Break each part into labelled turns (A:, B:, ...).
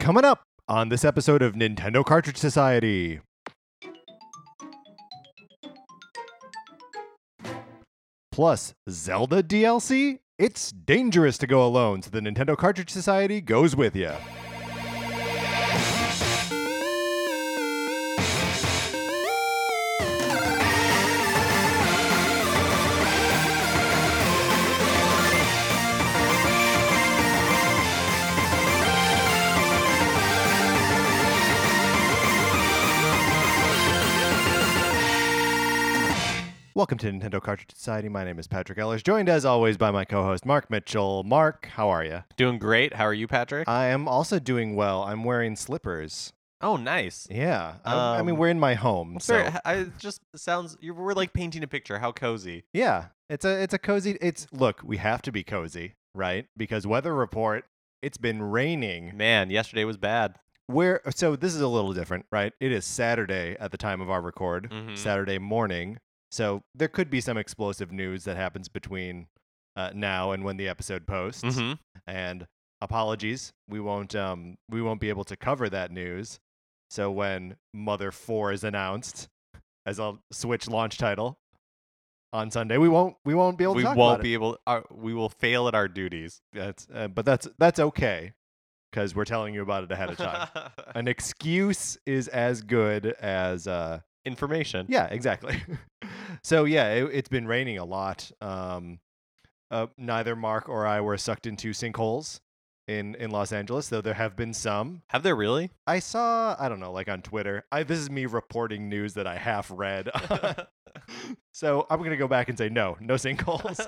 A: Coming up on this episode of Nintendo Cartridge Society. Plus, Zelda DLC? It's dangerous to go alone, so the Nintendo Cartridge Society goes with you. Welcome to Nintendo Cartridge Society. My name is Patrick Ellers, joined as always by my co host, Mark Mitchell. Mark, how are you?
B: Doing great. How are you, Patrick?
A: I am also doing well. I'm wearing slippers.
B: oh, nice.
A: Yeah. I, I mean,
B: Um,
A: we're in my home. So,
B: Sorry, I it just sounds you we're like painting a picture. How cozy.
A: yeah, it's a it's a cozy. It's look, we have to be cozy, right? Because weather report, it's been raining.
B: Man, yesterday was bad.
A: Where so this is a little different, right? It is Saturday at the time of our record,
B: Mhm.
A: Saturday morning. So there could be some explosive news that happens between uh, now and when the episode posts.
B: Mm-hmm.
A: And apologies, we won't um we won't be able to cover that news. So when Mother Four is announced as a Switch launch title on Sunday, we won't we won't be able to
B: We won't be able. Uh, we will fail at our duties.
A: That's uh, but that's that's okay because we're telling you about it ahead of time. An excuse is as good as uh
B: Information.
A: yeah, exactly. so yeah, it, it's been raining a lot. Um, uh, neither Mark or I were sucked into sinkholes in in Los Angeles, though there have been some.
B: Have there really?
A: I saw, I don't know, like on Twitter. I this is me reporting news that I half read. so I'm gonna go back and say no, no sinkholes.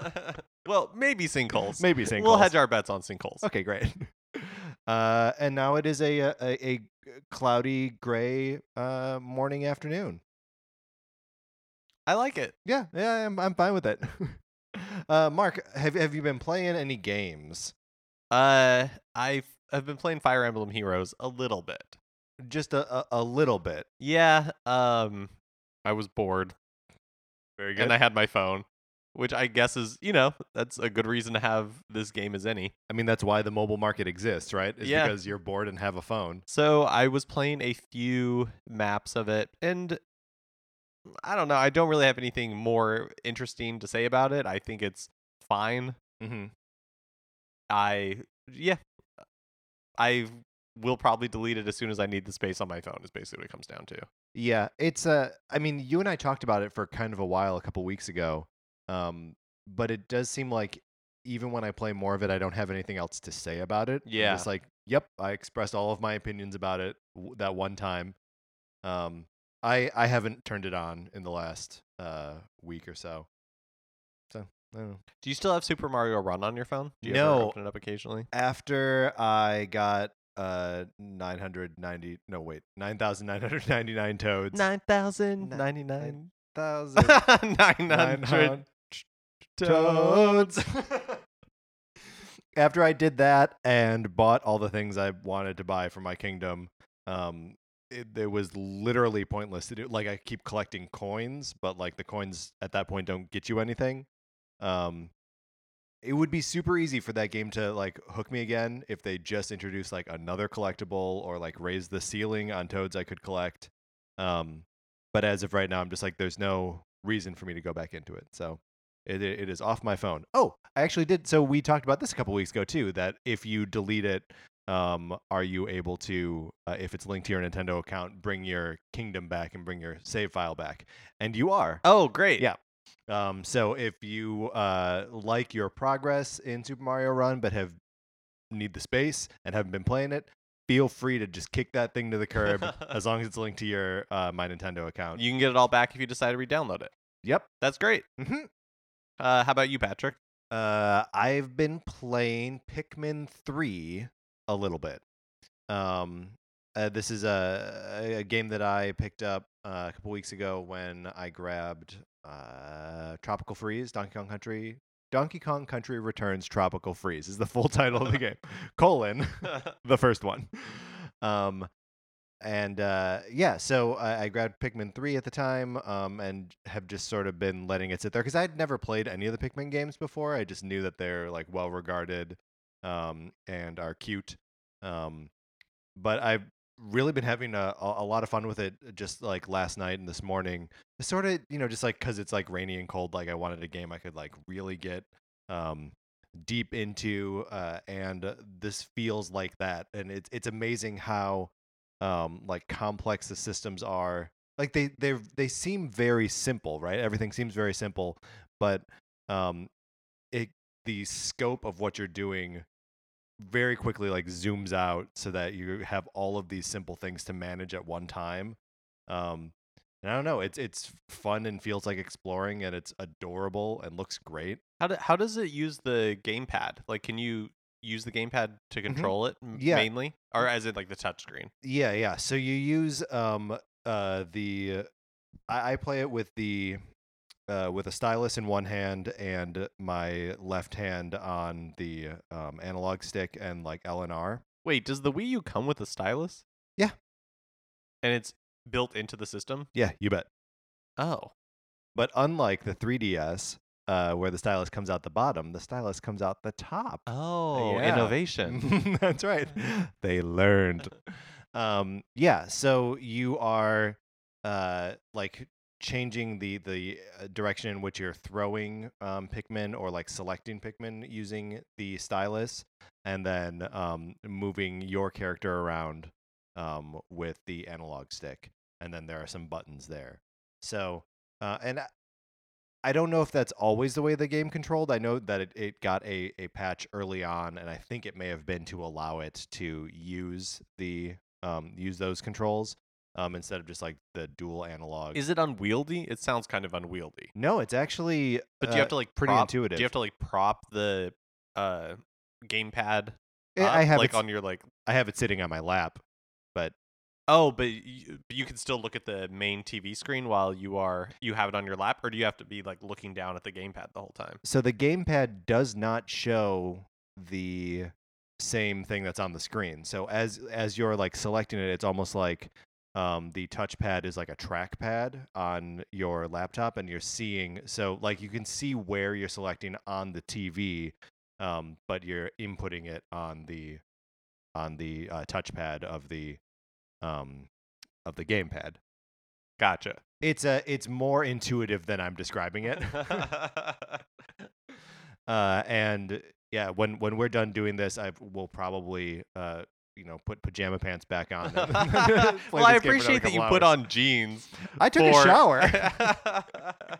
B: well, maybe sinkholes.
A: Maybe sinkholes.
B: We'll hedge our bets on sinkholes.
A: Okay, great. Uh, and now it is a a, a, a cloudy gray uh, morning afternoon.
B: I like it.
A: Yeah, yeah, I'm I'm fine with it. uh, Mark, have have you been playing any games?
B: Uh, I've I've been playing Fire Emblem Heroes a little bit.
A: Just a a, a little bit.
B: Yeah. Um, I was bored.
A: Very good.
B: and I had my phone, which I guess is you know that's a good reason to have this game as any.
A: I mean, that's why the mobile market exists, right? Is
B: Yeah.
A: because you're bored and have a phone.
B: So I was playing a few maps of it, and I don't know. I don't really have anything more interesting to say about it. I think it's fine.
A: Mm-hmm.
B: I yeah, I will probably delete it as soon as I need the space on my phone. Is basically what it comes down to.
A: Yeah, it's uh I mean, you and I talked about it for kind of a while a couple weeks ago. Um, but it does seem like even when I play more of it, I don't have anything else to say about it.
B: Yeah.
A: it's like, yep, I expressed all of my opinions about it w- that one time. Um, I I haven't turned it on in the last uh week or so. So I don't know.
B: Do you still have Super Mario Run on your phone? Do you
A: No.
B: ever open it up occasionally?
A: after I got uh 990 no wait 9999 toads
B: Nine thousand
A: Ni-
B: ninety nine.
A: thousand
B: Nine hundred
A: toads after I did that and bought all the things I wanted to buy for my kingdom um it, it was literally pointless to do like I keep collecting coins but like the coins at that point don't get you anything um it would be super easy for that game to like hook me again if they just introduced like another collectible or like raise the ceiling on toads I could collect. Um, but as of right now, I'm just like, there's no reason for me to go back into it. So it, it it is off my phone. Oh, I actually did. So we talked about this a couple weeks ago too. That if you delete it, um, are you able to, uh, if it's linked to your Nintendo account, bring your kingdom back and bring your save file back? And you are.
B: Oh, great.
A: Yeah. Um, so if you uh, like your progress in Super Mario Run but have need the space and haven't been playing it, feel free to just kick that thing to the curb as long as it's linked to your uh, My Nintendo account.
B: You can get it all back if you decide to re-download it.
A: yep.
B: That's great.
A: hmm
B: Uh, how about you, Patrick?
A: Uh, I've been playing Pikmin 3 a little bit. Um, uh, this is a, a game that I picked up uh, a couple weeks ago when I grabbed uh, Tropical Freeze, Donkey Kong Country. Donkey Kong Country Returns Tropical Freeze is the full title of the game. Colon, the first one. Um, and uh, yeah, so I, I grabbed Pikmin 3 at the time um, and have just sort of been letting it sit there because I'd never played any of the Pikmin games before. I just knew that they're like well regarded um, and are cute. Um, but I've really been having a, a lot of fun with it. Just like last night and this morning, it's sort of you know just like because it's like rainy and cold. Like I wanted a game I could like really get um deep into, uh, and uh, this feels like that. And it's it's amazing how um like complex the systems are. Like they they they seem very simple, right? Everything seems very simple, but um it the scope of what you're doing very quickly like zooms out so that you have all of these simple things to manage at one time. Um, and I don't know, it's it's fun and feels like exploring, and it's adorable and looks great.
B: How do, how does it use the gamepad? Like, can you use the gamepad to control it m-
A: Mm-hmm. Yeah.
B: mainly, or as in like the touchscreen?
A: Yeah, yeah. So you use um uh the I, I play it with the uh, with a stylus in one hand and my left hand on the um, analog stick and like L and R.
B: Wait, does the Wii U come with a stylus?
A: Yeah.
B: And it's built into the system.
A: Yeah, you bet.
B: Oh,
A: But unlike the 3DS, uh, where the stylus comes out the bottom, the stylus comes out the top.
B: oh,
A: Yeah.
B: innovation.
A: That's right. They learned. Um, yeah. So you are uh, like changing the the uh, direction in which you're throwing um, Pikmin or like selecting Pikmin using the stylus, and then um, moving your character around um, with the analog stick. And then there are some buttons there. So uh, and. I- don't know if that's always the way the game controlled. I know that it, it got a, a patch early on, and I think it may have been to allow it to use the um, use those controls um, instead of just like the dual analog.
B: Is it unwieldy? It sounds kind of unwieldy.
A: no, it's actually
B: But do you
A: uh,
B: have to like
A: pretty
B: prop,
A: intuitive.
B: Do you have to like prop the uh gamepad?
A: I- I have
B: like
A: it,
B: on your like.
A: I have it sitting on my lap, but
B: Oh, but you, but you can still look at the main TV screen while you are you have it on your lap, or do you have to be like looking down at the gamepad the whole time?
A: so the gamepad does not show the same thing that's on the screen. So as as you're like selecting it, it's almost like um, the touchpad is like a trackpad on your laptop, and you're seeing so like you can see where you're selecting on the TV, um, but you're inputting it on the on the uh, touchpad of the um, of the gamepad.
B: Gotcha.
A: It's a it's more intuitive than I'm describing it. uh, and yeah, when when we're done doing this, I will probably uh, you know put pajama pants back on.
B: well, I
A: this game for another
B: appreciate that you
A: couple
B: put on jeans.
A: I took
B: for-
A: a shower.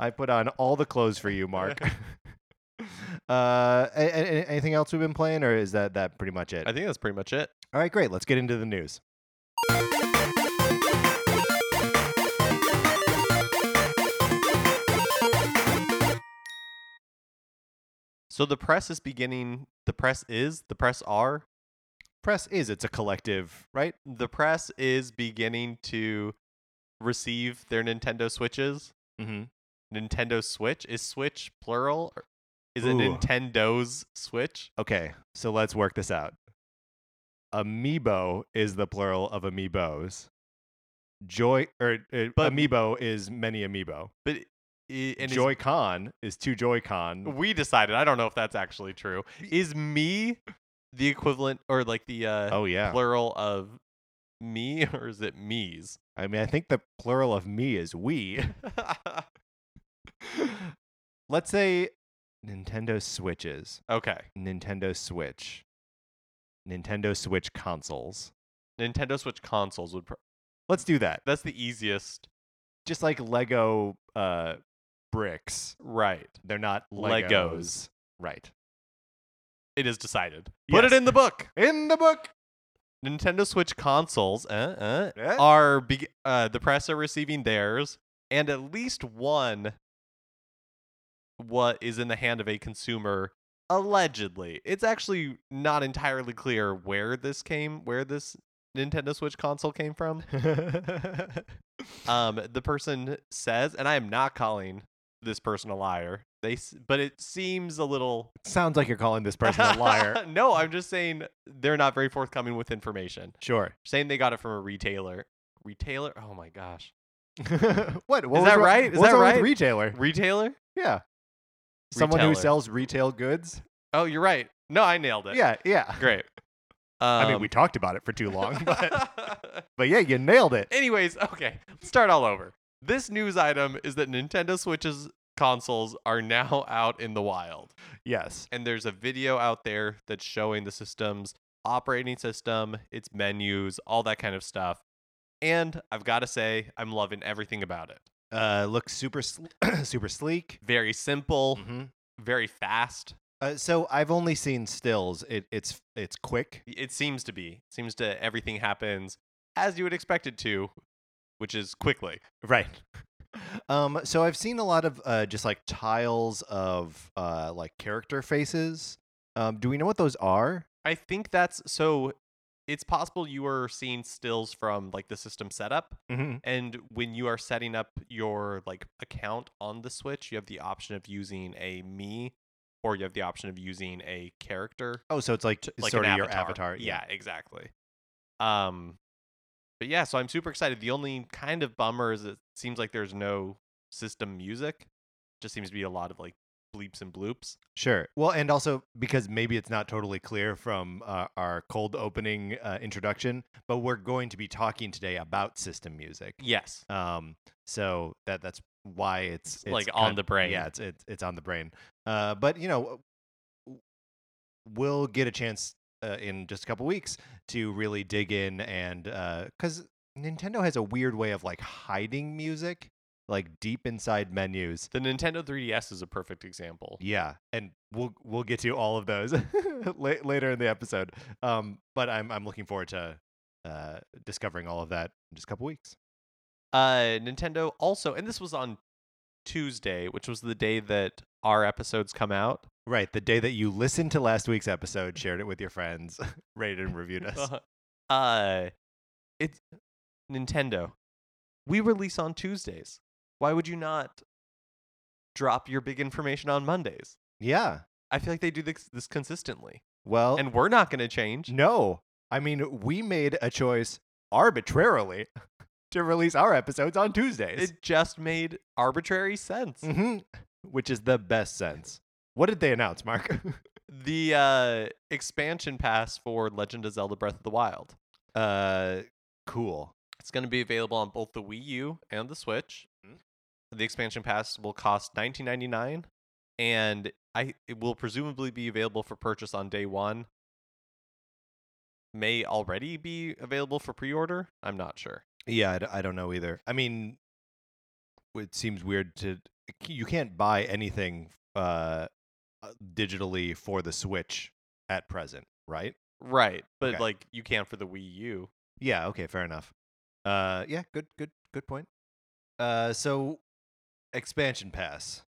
A: I put on all the clothes for you, Mark. uh, a- a- a- anything else we've been playing, or is that that pretty much it?
B: I think that's pretty much it.
A: All right, great. Let's get into the news.
B: So the press is beginning. The press is the press are
A: Press is it's a collective, right?
B: the press is beginning to receive their Nintendo Switches.
A: Mm-hmm.
B: Nintendo Switch is Switch plural? Is it
A: Ooh.
B: Nintendo's Switch?
A: Okay, so let's work this out. Amiibo is the plural of amiibos. Joy or uh,
B: But-
A: amiibo is many amiibo.
B: But and is-
A: Joy-Con is two Joy-Con.
B: we decided. I don't know if that's actually true. Is Mii the equivalent or like the uh,
A: Oh yeah.
B: plural of Mii, or is it Mii's?
A: I mean, I think the plural of Mii is Wii. Let's say Nintendo Switches,
B: okay.
A: Nintendo Switch, Nintendo Switch consoles.
B: Nintendo Switch consoles would. Pr-
A: Let's do that.
B: that's the easiest.
A: Just like Lego uh, bricks.
B: Right.
A: They're not
B: Legos.
A: Legos. Right.
B: It is decided. Put it in the book.
A: In the book.
B: Nintendo Switch consoles uh, uh,
A: Eh?
B: are be- uh, the press are receiving theirs, and at least one what is in the hand of a consumer allegedly. It's actually not entirely clear where this came, where this Nintendo Switch console came from. Um, the person says, and I am not calling this person a liar. They, s- but it seems a little
A: Sounds like you're calling this person a liar.
B: no, I'm just saying they're not very forthcoming with information.
A: Sure.
B: Saying they got it from a retailer. Retailer? Oh my gosh.
A: what? was
B: that
A: wrong-
B: right? Is
A: what's
B: that
A: wrong with
B: right?
A: retailer.
B: Retailer?
A: Yeah. Someone who
B: Retailer.
A: sells retail goods.
B: Oh, you're right. No, I nailed it.
A: Yeah, yeah.
B: Great.
A: I mean,
B: Um,
A: we talked about it for too long, but but yeah, you nailed it.
B: Anyways, okay, let's start all over. This news item is that Nintendo Switch's consoles are now out in the wild.
A: Yes.
B: And there's a video out there that's showing the system's operating system, its menus, all that kind of stuff. And I've got to say, I'm loving everything about it.
A: Uh, looks super sl- super sleek.
B: Very simple,
A: Mhm.
B: very fast.
A: Uh, so I've only seen stills. It, it's it's quick.
B: It seems to be. seems to everything happens as you would expect it to, which is quickly.
A: Right. Um, so I've seen a lot of uh, just like tiles of uh, like character faces. Um, do we know what those are?
B: I think that's so it's possible you are seeing stills from like the system setup
A: Mm-hmm.
B: and when you are setting up your like account on the Switch, you have the option of using a Mii or you have the option of using a character
A: Oh, so it's like,
B: like
A: sort of
B: avatar.
A: your avatar.
B: Yeah, exactly. Um but yeah, so I'm super excited. The only kind of bummer is it seems like there's no system music. Just seems to be a lot of like bleeps and bloops.
A: Sure. Well, and also because maybe it's not totally clear from uh, our cold opening uh, introduction, but we're going to be talking today about system music.
B: Yes.
A: Um, so that that's why it's,
B: It's, like, on the brain.
A: Yeah, it's it's it's on the brain. Uh, but you know, we'll get a chance uh, in just a couple weeks to really dig in and because Nintendo has a weird way of like hiding music, like deep inside menus.
B: The Nintendo 3DS is a perfect example.
A: Yeah, and we'll we'll get to all of those la- later in the episode. Um, but I'm I'm looking forward to uh, discovering all of that in just a couple weeks.
B: Uh, Nintendo also, and this was on Tuesday, which was the day that our episodes come out.
A: Right, the day that you listened to last week's episode, shared it with your friends, rated and reviewed us.
B: uh, it's Nintendo. We release on Tuesdays. Why would you not drop your big information on Mondays?
A: Yeah.
B: I feel like they do this, this consistently,
A: Well,
B: and we're not going to change.
A: no. I mean, we made a choice arbitrarily to release our episodes on Tuesdays,
B: It just made arbitrary sense.
A: hmm which is the best sense. What did they announce, Mark?
B: The uh, expansion pass for Legend of Zelda Breath of the Wild.
A: uh, cool.
B: It's going to be available on both the Wii U and the Switch.
A: Mhm.
B: The expansion pass will cost nineteen ninety nine, and I it will presumably be available for purchase on day one. May already be available for pre order. I'm not sure.
A: Yeah, I, d- I don't know either. I mean, it seems weird to you can't buy anything uh, digitally for the Switch at present, right?
B: Right, but
A: Okay.
B: like you can for the Wii U.
A: Yeah. Okay. Fair enough. Uh. Yeah. Good. Good. Good point. Uh. So, expansion pass,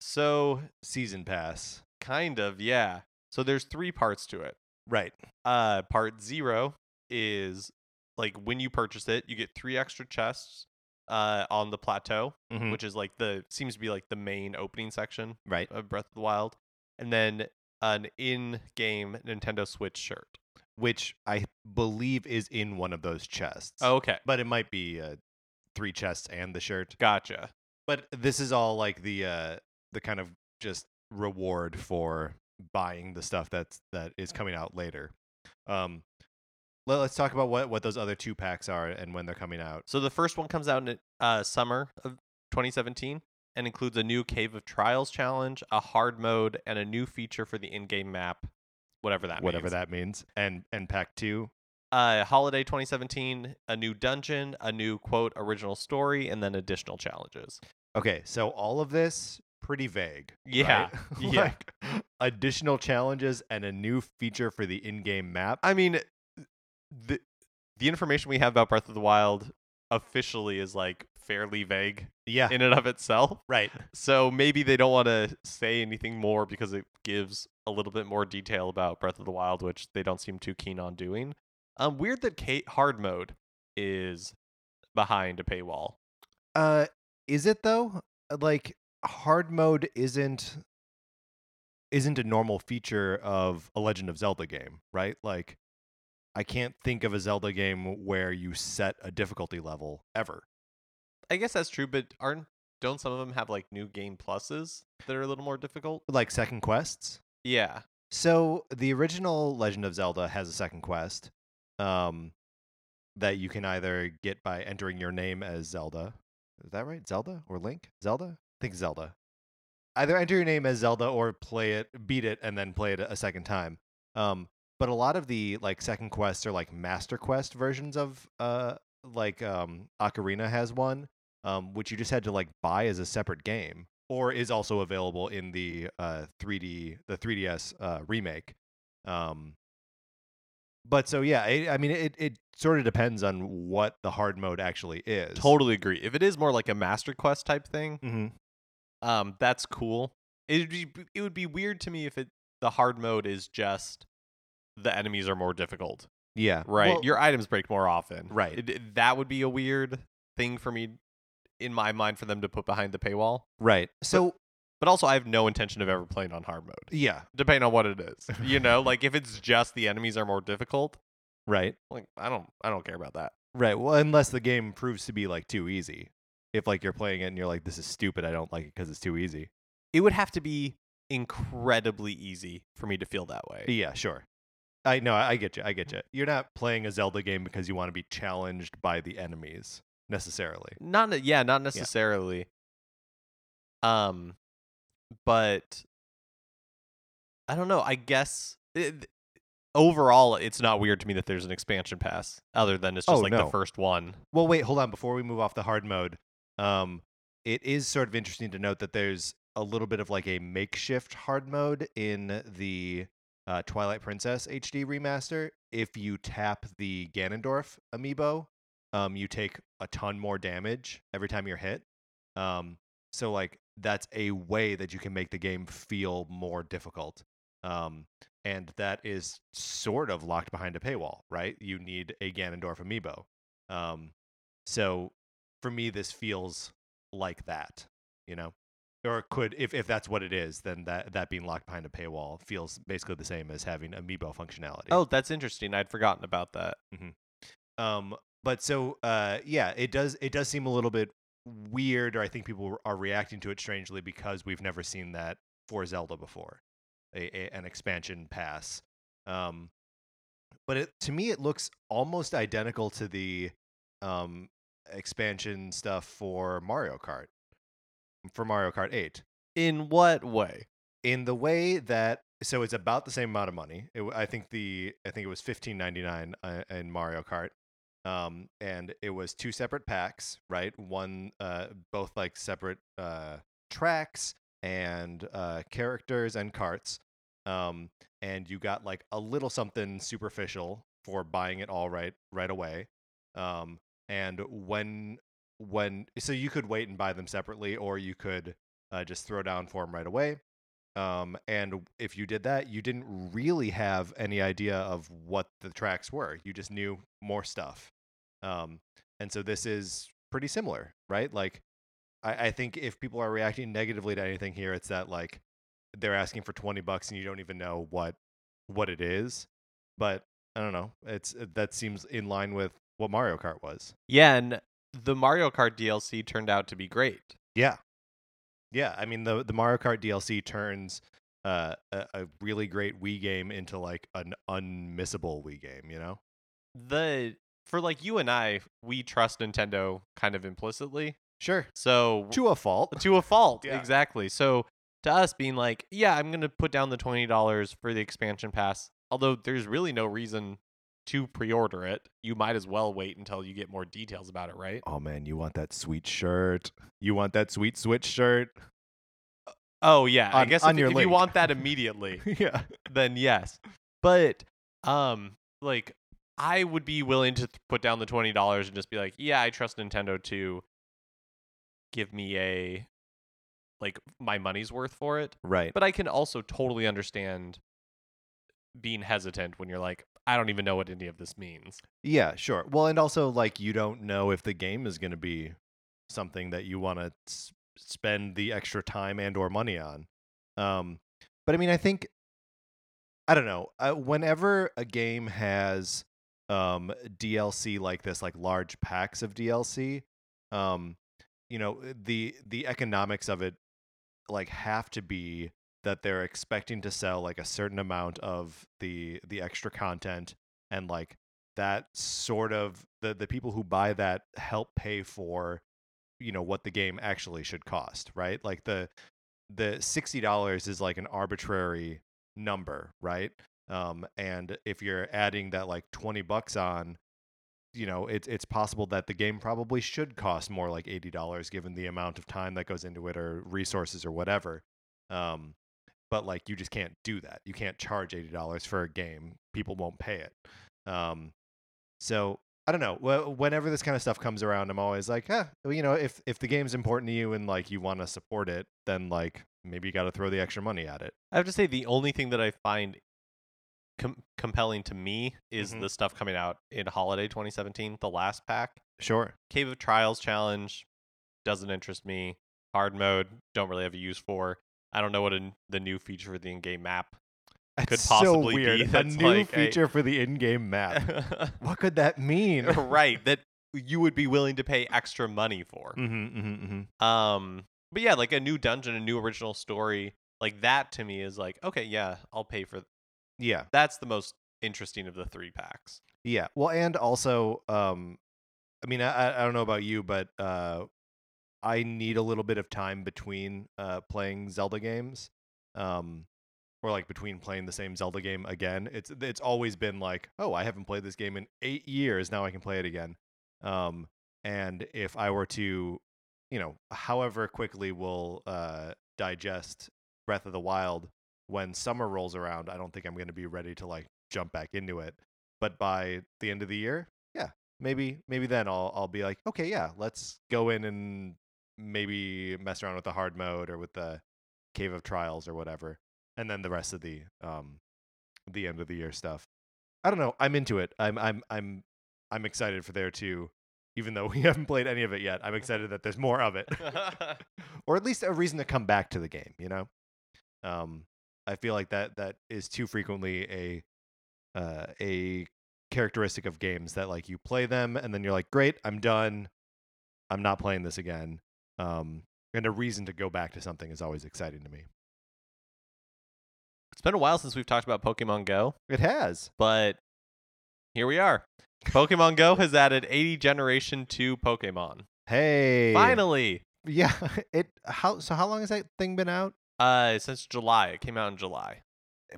B: So
A: season pass.
B: kind of yeah. So there's three parts to it.
A: Right.
B: Uh, part zero is like when you purchase it, you get three extra chests uh, on the plateau,
A: Mhm.
B: which is like the seems to be like the main opening section
A: Right.
B: of Breath of the Wild, and then an in-game Nintendo Switch shirt.
A: Which I believe is in one of those chests.
B: Oh, okay,
A: But it might be uh, three chests and the shirt.
B: gotcha.
A: But this is all like the uh the kind of just reward for buying the stuff that's that is coming out later. Um let, us talk about what what those other two packs are and when they're coming out.
B: So the first one comes out in uh, summer of 2017 and includes a new Cave of Trials challenge, a hard mode, and a new feature for the in-game map, whatever that
A: whatever
B: means.
A: that means. And and pack 2.
B: uh, holiday 2017, a new dungeon, a new quote original story, and then additional challenges.
A: Okay, so all of this pretty vague.
B: Yeah,
A: right?
B: yeah.
A: like additional challenges and a new feature for the in-game map.
B: I mean, the the information we have about Breath of the Wild officially is like fairly vague
A: yeah.
B: in and of itself.
A: right.
B: So maybe they don't want to say anything more because it gives a little bit more detail about Breath of the Wild, which they don't seem too keen on doing. Um, weird that Kate hard mode is behind a paywall.
A: Uh is it though? Like hard mode isn't isn't a normal feature of a Legend of Zelda game, right? Like I can't think of a Zelda game where you set a difficulty level ever.
B: I guess that's true, but aren't don't some of them have like new game pluses that are a little more difficult?
A: Like second quests.
B: Yeah.
A: So the original Legend of Zelda has a second quest, um, that you can either get by entering your name as Zelda. Is that right? Zelda or Link? Zelda? I think Zelda. Either enter your name as Zelda or play it, beat it, and then play it a second time. Um, but a lot of the like second quests are like Master Quest versions of uh like um Ocarina has one, um, which you just had to like buy as a separate game, or is also available in the uh 3D the 3DS uh remake. Um, but so yeah, I, I mean it it sort of depends on what the hard mode actually is.
B: Totally agree. If it is more like a Master Quest type thing,
A: hmm
B: um, that's cool. It'd be it would be weird to me if it the hard mode is just the enemies are more difficult,
A: Yeah.
B: right?
A: Well,
B: Your items break more often,
A: Right.
B: It- it- that would be a weird thing for me, in my mind, for them to put behind the paywall.
A: right. So
B: But also, I have no intention of ever playing on hard mode,
A: yeah.
B: depending on what it is. You know, like if it's just the enemies are more difficult,
A: Right.
B: like I don't, I don't care about that.
A: Right. Well, unless the game proves to be like too easy. If like you're playing it and you're like, this is stupid, I don't like it because it's too easy.
B: It would have to be incredibly easy for me to feel that way.
A: Yeah, sure. I know. I get you. I get you. You're not playing a Zelda game because you want to be challenged by the enemies necessarily.
B: Not yeah, not necessarily. Um, but I don't know. I guess it, overall, it's not weird to me that there's an expansion pass, other than it's just
A: Oh,
B: like
A: no.
B: the first one.
A: Well, wait, hold on. Before we move off the hard mode, um, it is sort of interesting to note that there's a little bit of like a makeshift hard mode in the uh, Twilight Princess HD remaster. If you tap the Ganondorf amiibo, um, you take a ton more damage every time you're hit. Um, so like that's a way that you can make the game feel more difficult. Um, and that is sort of locked behind a paywall, right? You need a Ganondorf amiibo. Um, so for me, this feels like that, you know, or could if if that's what it is, then that that being locked behind a paywall feels basically the same as having amiibo functionality.
B: Oh, that's interesting. I'd forgotten about that.
A: Um, but so uh, yeah, it does it does seem a little bit weird, or I think people are reacting to it strangely because we've never seen that for Zelda before, a, a an expansion pass. Um, but it, to me, it looks almost identical to the um, expansion stuff for Mario Kart, for Mario Kart Eight
B: In what way?
A: in the way that so it's about the same amount of money. It, I think the I think it was fifteen ninety nine uh, in Mario Kart, um, and it was two separate packs, right? One, uh, both like separate uh, tracks and uh, characters and karts, um, and you got like a little something superficial for buying it all right right away, um, and when when so you could wait and buy them separately, or you could uh, just throw down for them right away. Um, and if you did that, you didn't really have any idea of what the tracks were. You just knew more stuff. Um, and so this is pretty similar, right? Like, I, I think if people are reacting negatively to anything here, it's that like they're asking for twenty bucks and you don't even know what what it is. But I don't know. It's that seems in line with what Mario Kart was.
B: Yeah, and the Mario Kart DLC turned out to be great.
A: Yeah. Yeah, I mean the the Mario Kart DLC turns uh, a, a really great Wii game into like an unmissable Wii game, you know?
B: The for like you and I, we trust Nintendo kind of implicitly.
A: Sure.
B: So
A: To a fault.
B: to a fault,
A: Yeah.
B: exactly. So to us being like, yeah, I'm gonna put down the twenty dollars for the expansion pass. Although there's really no reason to pre-order it, you might as well wait until you get more details about it, right?
A: Oh man, you want that sweet shirt. You want that sweet Switch shirt.
B: Oh yeah, I guess
A: on
B: if, if you want that immediately,
A: yeah.
B: then yes. But um, like I would be willing to put down the twenty dollars and just be like, yeah, I trust Nintendo to give me a like my money's worth for it.
A: Right.
B: But I can also totally understand being hesitant when you're like, I don't even know what any of this means.
A: Yeah, sure. Well, and also like you don't know if the game is going to be something that you want to s- spend the extra time and or money on. Um, but I mean, I think I don't know. Uh, whenever a game has um, DLC like this, like large packs of DLC, um, you know, the the economics of it like have to be that they're expecting to sell like a certain amount of the the extra content and like that sort of the the people who buy that help pay for you know what the game actually should cost, right? Like the the $60 is like an arbitrary number, right? Um and if you're adding that like 20 bucks on you know, it's it's possible that the game probably should cost more like eighty dollars given the amount of time that goes into it or resources or whatever. Um, but like you just can't do that. You can't charge eighty dollars for a game. People won't pay it. Um, so I don't know. Whenever this kind of stuff comes around, I'm always like, well, you know, if if the game's important to you and like you want to support it, then like maybe you got to throw the extra money at it.
B: I have to say the only thing that I find com- compelling to me is
A: Mhm.
B: the stuff coming out in holiday 2017, the last pack.
A: Sure.
B: Cave of Trials challenge doesn't interest me. Hard mode don't really have a use for. I don't know what a, the new feature for the in-game map could
A: That's
B: possibly
A: so
B: be
A: weird. A new
B: like a-
A: feature for the in-game map. what could that mean?
B: right that you would be willing to pay extra money for.
A: mm-hmm, mm-hmm, mm-hmm.
B: Um, but yeah, like a new dungeon, a new original story, like that to me is like, okay, yeah, I'll pay for.
A: Yeah.
B: That's the most interesting of the three packs.
A: Yeah. Well, and also, um, I mean, I, I- I don't know about you, but uh, I need a little bit of time between uh, playing Zelda games, um, or like between playing the same Zelda game again. It's it's always been like, oh, I haven't played this game in eight years. Now I can play it again. Um, and if I were to, you know, however quickly we'll uh, digest Breath of the Wild when summer rolls around, I don't think I'm going to be ready to like jump back into it but by the end of the year, yeah, maybe maybe then I'll I'll be like, okay, yeah, let's go in and maybe mess around with the hard mode or with the Cave of Trials or whatever, and then the rest of the um the end of the year stuff. I don't know. I'm into it. I'm I'm I'm I'm excited for there too. Even though we haven't played any of it yet, I'm excited that there's more of it, or at least a reason to come back to the game. You know, um, I feel like that that is too frequently a uh, a characteristic of games that like you play them and then you're like, great, I'm done. I'm not playing this again. Um, and a reason to go back to something is always exciting to me.
B: it's been a while since we've talked about Pokemon Go,
A: It has.
B: but here we are. Pokemon Go has added 80 Generation 2 Pokemon.
A: Hey,
B: Finally,
A: Yeah. It. How so? How long has that thing been out?
B: uh, since July. It came out in July.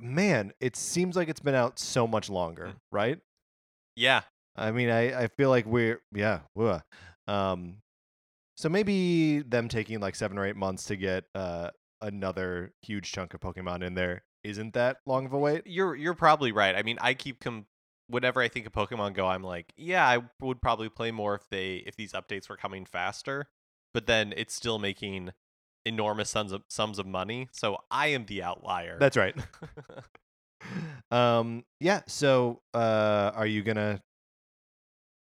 A: Man, it seems like it's been out so much longer,
B: Mm.
A: right?
B: Yeah,
A: I mean, I, I feel like we're yeah, whoa. um, so maybe them taking like seven or eight months to get uh another huge chunk of Pokemon in there isn't that long of a wait.
B: you're you're probably right. I mean, I keep com- whenever I think of Pokemon Go, I'm like, yeah, I would probably play more if they if these updates were coming faster. But then it's still making enormous sums of sums of money. So I am the outlier.
A: That's right. um, yeah. So, uh, are you gonna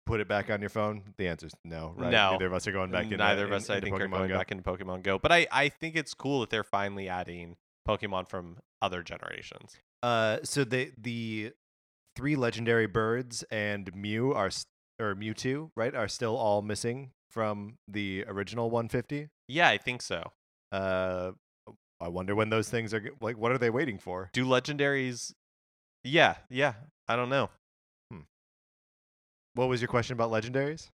A: put it back on your phone? The answer is no. Right?
B: No.
A: Neither of us are going back. into-
B: Neither of
A: in-
B: us, I
A: into
B: think, are going
A: Go.
B: back into Pokemon Go. But I I think it's cool that they're finally adding Pokemon from other generations.
A: Uh, so the the three legendary birds and Mew are or Mewtwo, right, are still all missing from the original 150.
B: Yeah, I think so.
A: Uh, I wonder when those things are like. What are they waiting for?
B: Do legendaries? Yeah, yeah. I don't know.
A: What was your question about legendaries?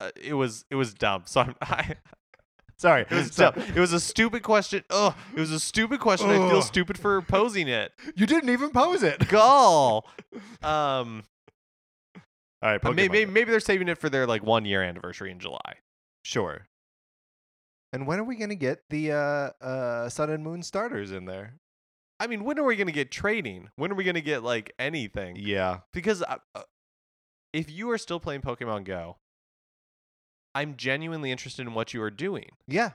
B: Uh, it was it was dumb. So I'm, I
A: Sorry,
B: It was dumb. It was a stupid question. Ugh, it was a stupid question. I feel
A: Ugh.
B: stupid for posing it.
A: you didn't even pose it.
B: Gall. Um,
A: All right,
B: but maybe,
A: Pokemon.
B: maybe maybe they're saving it for their like one year anniversary in July.
A: Sure. And when are we gonna get the uh, uh, Sun and Moon starters in there?
B: I mean, when are we gonna get trading? When are we gonna get like anything?
A: Yeah.
B: Because uh, uh, if you are still playing Pokemon Go, I'm genuinely interested in what you are doing
A: Yeah.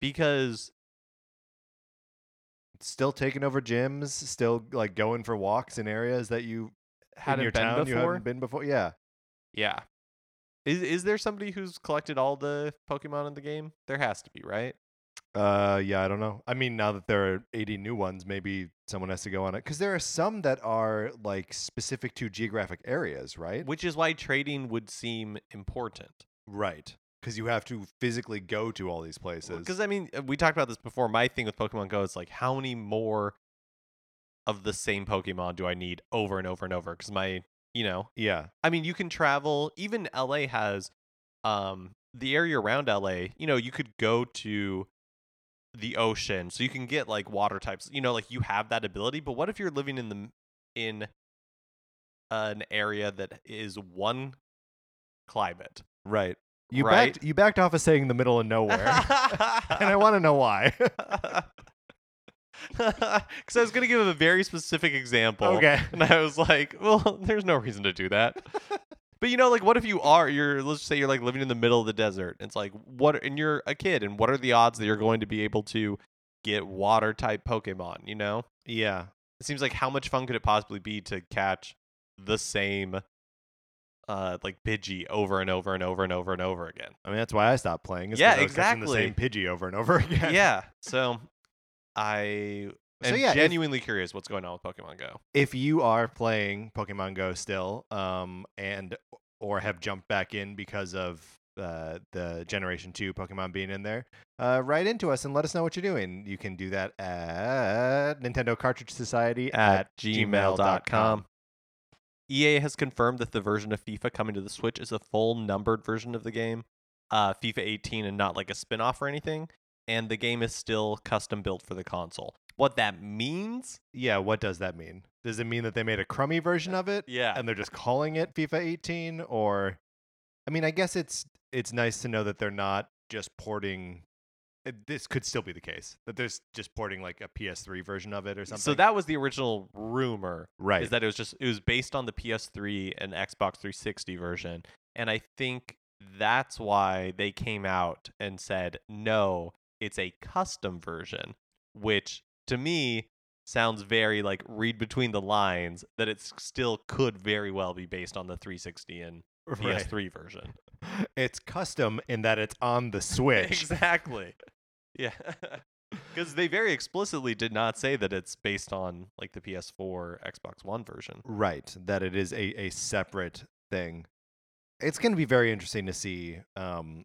B: because
A: Still taking over gyms, still like going for walks in areas that you
B: hadn't
A: your
B: been
A: town you
B: before.
A: haven't been before. Yeah.
B: Yeah. Is is there somebody who's collected all the Pokemon in the game? There has to be, right?
A: Uh yeah, I don't know. I mean, now that there are 80 new ones, maybe someone has to go on it cuz there are some that are like specific to geographic areas, right?
B: Which is why trading would seem important.
A: Right. because you have to physically go to all these places.
B: Because I mean, uh, we talked about this before. My thing with Pokemon Go is like, how many more of the same Pokemon do I need over and over and over? Because my, you know,
A: yeah,
B: I mean, you can travel. Even LA has, um, the area around LA. You know, you could go to the ocean, so you can get like water types. You know, like you have that ability. But what if you're living in the in an area that is one climate?
A: right. You
B: Right.
A: backed you backed off of saying the middle of nowhere, and I want to know why.
B: Because I was going to give a very specific example.
A: okay.
B: And I was like, well, there's no reason to do that. But you know, like, what if you are, you're, let's say you're like living in the middle of the desert. It's like, what, and you're a kid, and what are the odds that you're going to be able to get water type Pokemon, you know?
A: Yeah.
B: It seems like how much fun could it possibly be to catch the same, uh, like Pidgey over and over and over and over and over again?
A: I mean, that's why I stopped playing. is
B: Yeah,
A: I catching The same Pidgey over and over again.
B: yeah. So I
A: So yeah, if-
B: genuinely curious what's going on with Pokemon Go.
A: if you are playing Pokemon Go still, um, and or have jumped back in because of uh, the Generation Two Pokemon being in there, uh, write into us and let us know what you're doing. You can do that at Nintendo Cartridge Society
B: at
A: gmail.com.
B: gmail.com. EA has confirmed that the version of FIFA coming to the Switch is a full numbered version of the game, uh, FIFA 18, and not like a spin off or anything. And the game is still custom built for the console. What that means?
A: Yeah, what does that mean? Does it mean that they made a crummy version of it
B: Yeah.
A: and they're just calling it FIFA 18 or I mean, I guess it's it's nice to know that they're not just porting uh, this could still be the case. That there's just porting like a PS3 version of it or something.
B: So that was the original rumor.
A: right.
B: Is that it was just it was based on the PS3 and Xbox 360 version. And I think that's why they came out and said, no, it's a custom version, which to me sounds very like read between the lines that it still could very well be based on the 360 and
A: right.
B: PS3 version.
A: It's custom in that it's on the Switch.
B: exactly. Yeah. Because they very explicitly did not say that it's based on like the PS4, Xbox One version.
A: Right, that it is a, a separate thing. It's going to be very interesting to see um,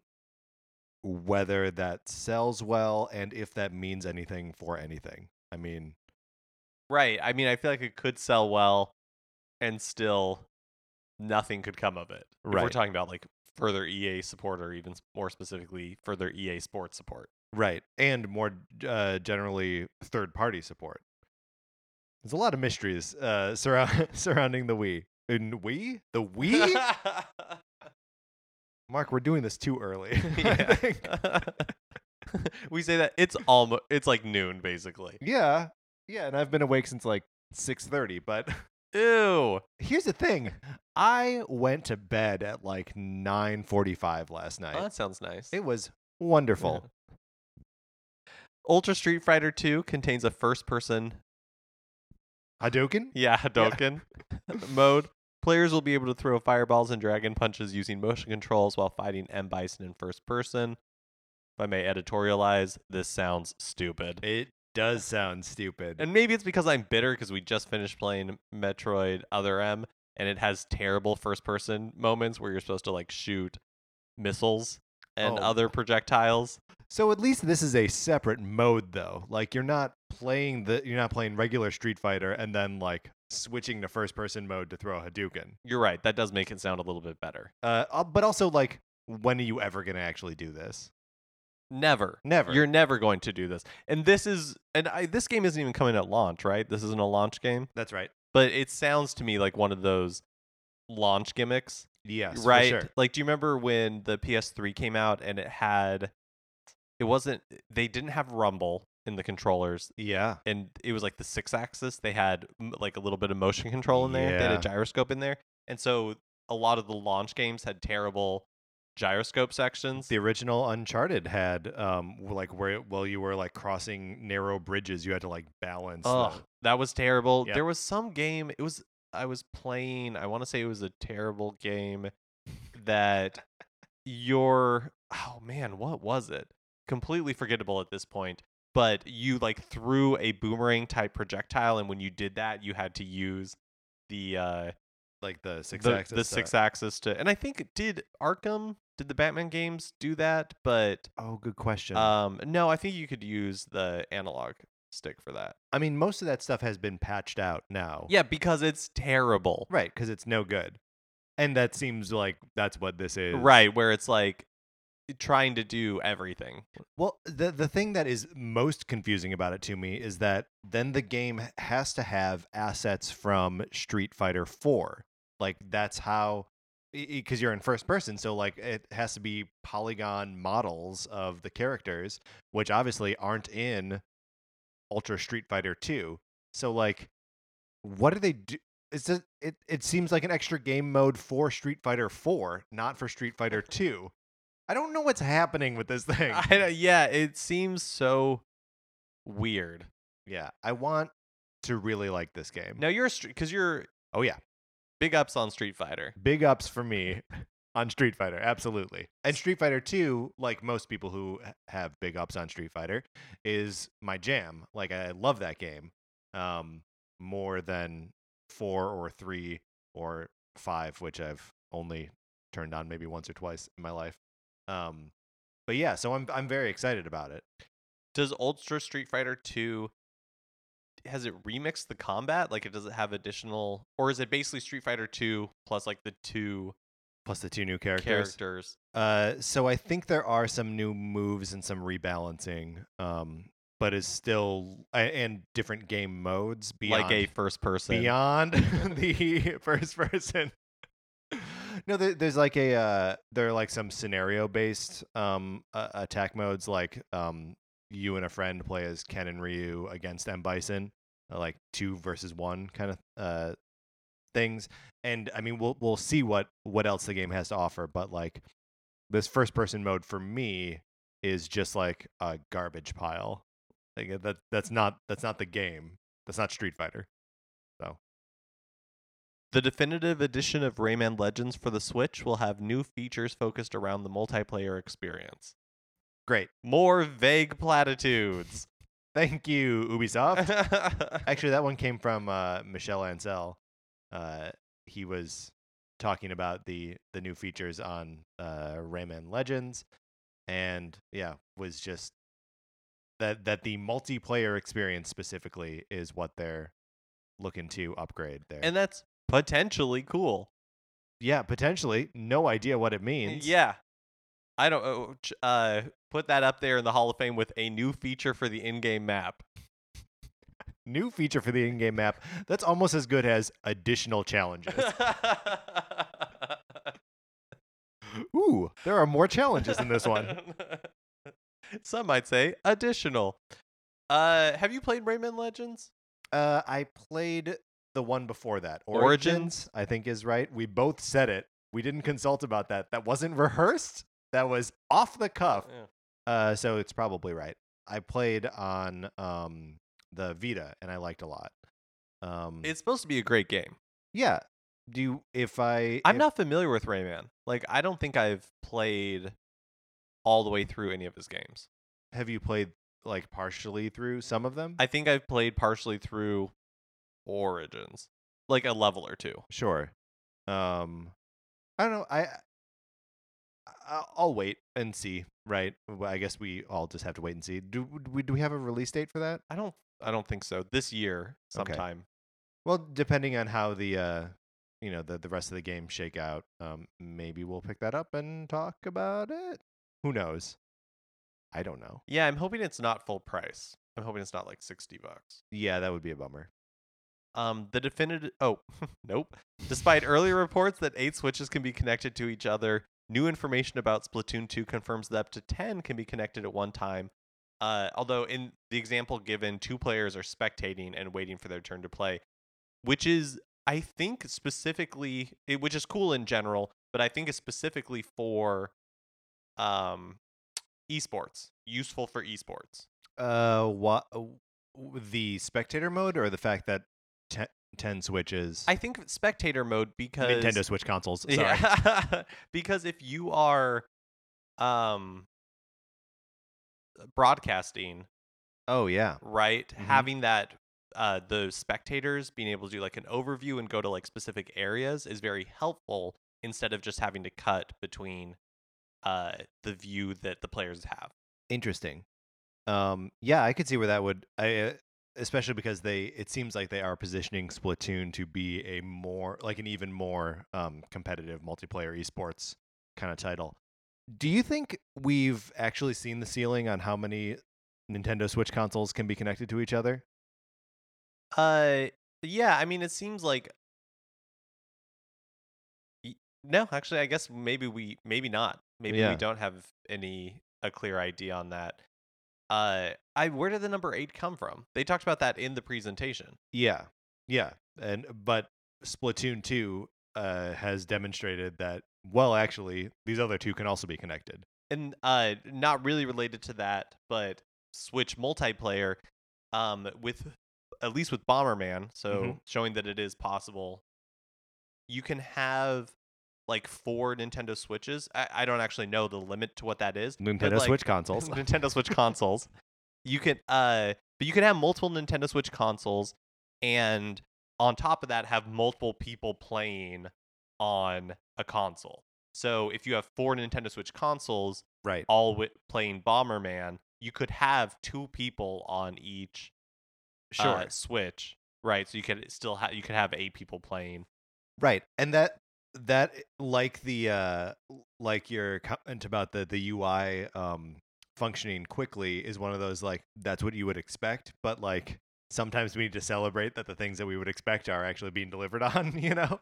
A: whether that sells well and if that means anything for anything. I mean,
B: Right. I mean, I feel like it could sell well and still nothing could come of it. If we're talking about like further EA support or even more specifically further EA sports support.
A: right, and more uh, generally third party support. There's a lot of mysteries uh, surround, surrounding the Wii. And Wii? The Wii? Mark, we're doing this too early.
B: Yeah. we say that it's almost it's like noon basically.
A: yeah, yeah, and I've been awake since like 6:30, but
B: Ew.
A: Here's the thing. I went to bed at like 9:45 last oh, night.
B: Oh, that sounds nice.
A: it was wonderful.
B: Ultra Street Fighter 2 contains a first person
A: Hadouken?
B: Yeah, Hadouken mode. Players will be able to throw fireballs and dragon punches using motion controls while fighting M. Bison in first person. If I may editorialize, this sounds stupid.
A: It does sound stupid.
B: And maybe it's because I'm bitter because we just finished playing Metroid Other M and it has terrible first person moments where you're supposed to like shoot missiles and
A: Oh.
B: other projectiles.
A: so at least this is a separate mode though. Like you're not playing the you're not playing regular Street Fighter and then like switching to first person mode to throw a Hadouken.
B: You're right. That does make it sound a little bit better.
A: Uh, uh, but also like when are you ever going to actually do this?
B: Never.
A: Never.
B: You're never going to do this. And this is and I, this game isn't even coming at launch, right? This isn't a launch game,
A: That's right.
B: but it sounds to me like one of those launch gimmicks,
A: Yes, for
B: right?
A: sure.
B: Like do you remember when the PS3 came out and it had it wasn't they didn't have rumble in the controllers
A: Yeah.
B: and it was like the Sixaxis they had m- like a little bit of motion control in there Yeah. they had a gyroscope in there and so a lot of the launch games had terrible gyroscope sections
A: The original Uncharted had um like where well you were like crossing narrow bridges, you had to like balance.
B: Oh,
A: the-
B: that was terrible.
A: Yeah.
B: There was some game. It was I was playing. I want to say it was a terrible game that your oh man, what was it? Completely forgettable at this point. But you like threw a boomerang type projectile, and when you did that, you had to use the uh
A: like the six
B: the,
A: axis.
B: the Sixaxis to. And I think did Arkham did the Batman games do that? But
A: Oh, good question.
B: um, no, I think you could use the analog stick for that.
A: I mean, most of that stuff has been patched out now.
B: Yeah, because it's terrible.
A: Right, because it's no good. And that seems like that's what this is.
B: Right, where it's like trying to do everything.
A: Well, the the thing that is most confusing about it to me is that then the game has to have assets from Street Fighter 4. Like that's how because you're in first person, so like it has to be polygon models of the characters, which obviously aren't in Ultra Street Fighter 2. So like what do they do? It's just, it it seems like an extra game mode for Street Fighter 4, not for Street Fighter 2. I don't know what's happening with this thing.
B: I, yeah, it seems so weird.
A: Yeah, I want to really like this game.
B: Now you're because you're
A: Oh yeah,
B: big ups on Street Fighter.
A: big ups for me on Street Fighter, absolutely. And Street Fighter 2, like most people who have big ups on Street Fighter, is my jam. Like I love that game. Um more than 4 or 3 or 5, which I've only turned on maybe once or twice in my life. Um but yeah, so I'm I'm very excited about it.
B: Does Ultra Street Fighter 2 has it remixed the combat? Like it does it have additional or is it basically Street Fighter 2 plus like the two
A: Plus the two new characters.
B: characters?
A: Uh, so I think there are some new moves and some rebalancing, um, but is still and different game modes beyond
B: like a first person.
A: beyond the first person. no, there, there's like a uh, there are like some scenario based um uh, attack modes, like um you and a friend play as Ken and Ryu against M Bison, uh, like two versus one kind of uh things. And I mean, we'll we'll see what what else the game has to offer, but like this first person mode for me is just like a garbage pile. Like uh, that that's not that's not the game. That's not Street Fighter. So
B: The definitive edition of Rayman Legends for the Switch will have new features focused around the multiplayer experience.
A: Great.
B: More vague platitudes.
A: Thank you, Ubisoft. Actually, that one came from uh, Michel Ancel. Uh, he was talking about the the new features on uh, Rayman Legends, and yeah, was just that that the multiplayer experience specifically is what they're looking to upgrade there.
B: and that's potentially cool.
A: yeah, potentially. No idea what it means.
B: Yeah. I don't uh, uh put that up there in the Hall of Fame with a new feature for the in-game map.
A: New feature for the in-game map. That's almost as good as additional challenges. Ooh, there are more challenges in this one.
B: Some might say additional. Uh have you played Rayman Legends?
A: Uh, I played the one before that.
B: Origins?
A: I think is right. We both said it. We didn't consult about that. That wasn't rehearsed. That was off the cuff.
B: Yeah.
A: Uh, so it's probably right. I played on um the Vita and I liked a lot. Um,
B: It's supposed to be a great game.
A: yeah. Do you, if I
B: I'm
A: if-
B: not familiar with Rayman. Like I don't think I've played all the way through any of his games.
A: have you played like partially through some of them?
B: I think I've played partially through Origins, like a level or two.
A: Sure. Um, I don't know. I I- I'll wait and see. Right. Well, I guess we all just have to wait and see. Do we do we have a release date for that?
B: I don't I don't think so. This year
A: Okay.
B: sometime.
A: Well, depending on how the uh you know the the rest of the game shake out, um, maybe we'll pick that up and talk about it. Who knows? I don't know.
B: Yeah, I'm hoping it's not full price. I'm hoping it's not like 60 bucks.
A: Yeah, that would be a bummer.
B: Um, the definitive. Oh, nope. Despite earlier reports that eight switches can be connected to each other, new information about Splatoon 2 confirms that up to 10 can be connected at one time. Uh, although in the example given, two players are spectating and waiting for their turn to play, which is, I think, specifically, it, which is cool in general, but I think is specifically for um, esports, useful for esports.
A: Uh, what the spectator mode or the fact that te- ten switches?
B: I think spectator mode because
A: Nintendo Switch consoles. Sorry.
B: Yeah. because if you are um broadcasting,
A: Oh yeah.
B: right,
A: Mhm.
B: having that uh the spectators being able to do like an overview and go to like specific areas is very helpful instead of just having to cut between uh, the view that the players have.
A: Interesting. Um, yeah, I could see where that would. I, uh, especially because they. It seems like they are positioning Splatoon to be a more like an even more um, competitive multiplayer esports kind of title. Do you think we've actually seen the ceiling on how many Nintendo Switch consoles can be connected to each other?
B: Uh, yeah. I mean, it seems like. No, actually, I guess maybe we maybe not. Maybe
A: Yeah.
B: we don't have any a clear idea on that. Uh, I where did the number eight come from? They talked about that in the presentation.
A: Yeah, yeah, and but Splatoon two uh, has demonstrated that. Well, actually, these other two can also be connected.
B: and uh not really related to that but switch multiplayer um with at least with bomberman so
A: Mhm.
B: showing that it is possible you can have like four nintendo switches i, I don't actually know the limit to what that is
A: Nintendo
B: like,
A: Switch consoles.
B: nintendo switch consoles you can uh but you can have multiple nintendo switch consoles and on top of that have multiple people playing on a console so if you have four nintendo switch consoles
A: right.
B: all wi- playing Bomberman, you could have two people on each
A: Sure.
B: uh, Switch, right? So you could still have you could have eight people playing.
A: Right. And that that like the uh like your comment about the the UI um functioning quickly is one of those like that's what you would expect, but like sometimes we need to celebrate that the things that we would expect are actually being delivered on, you know?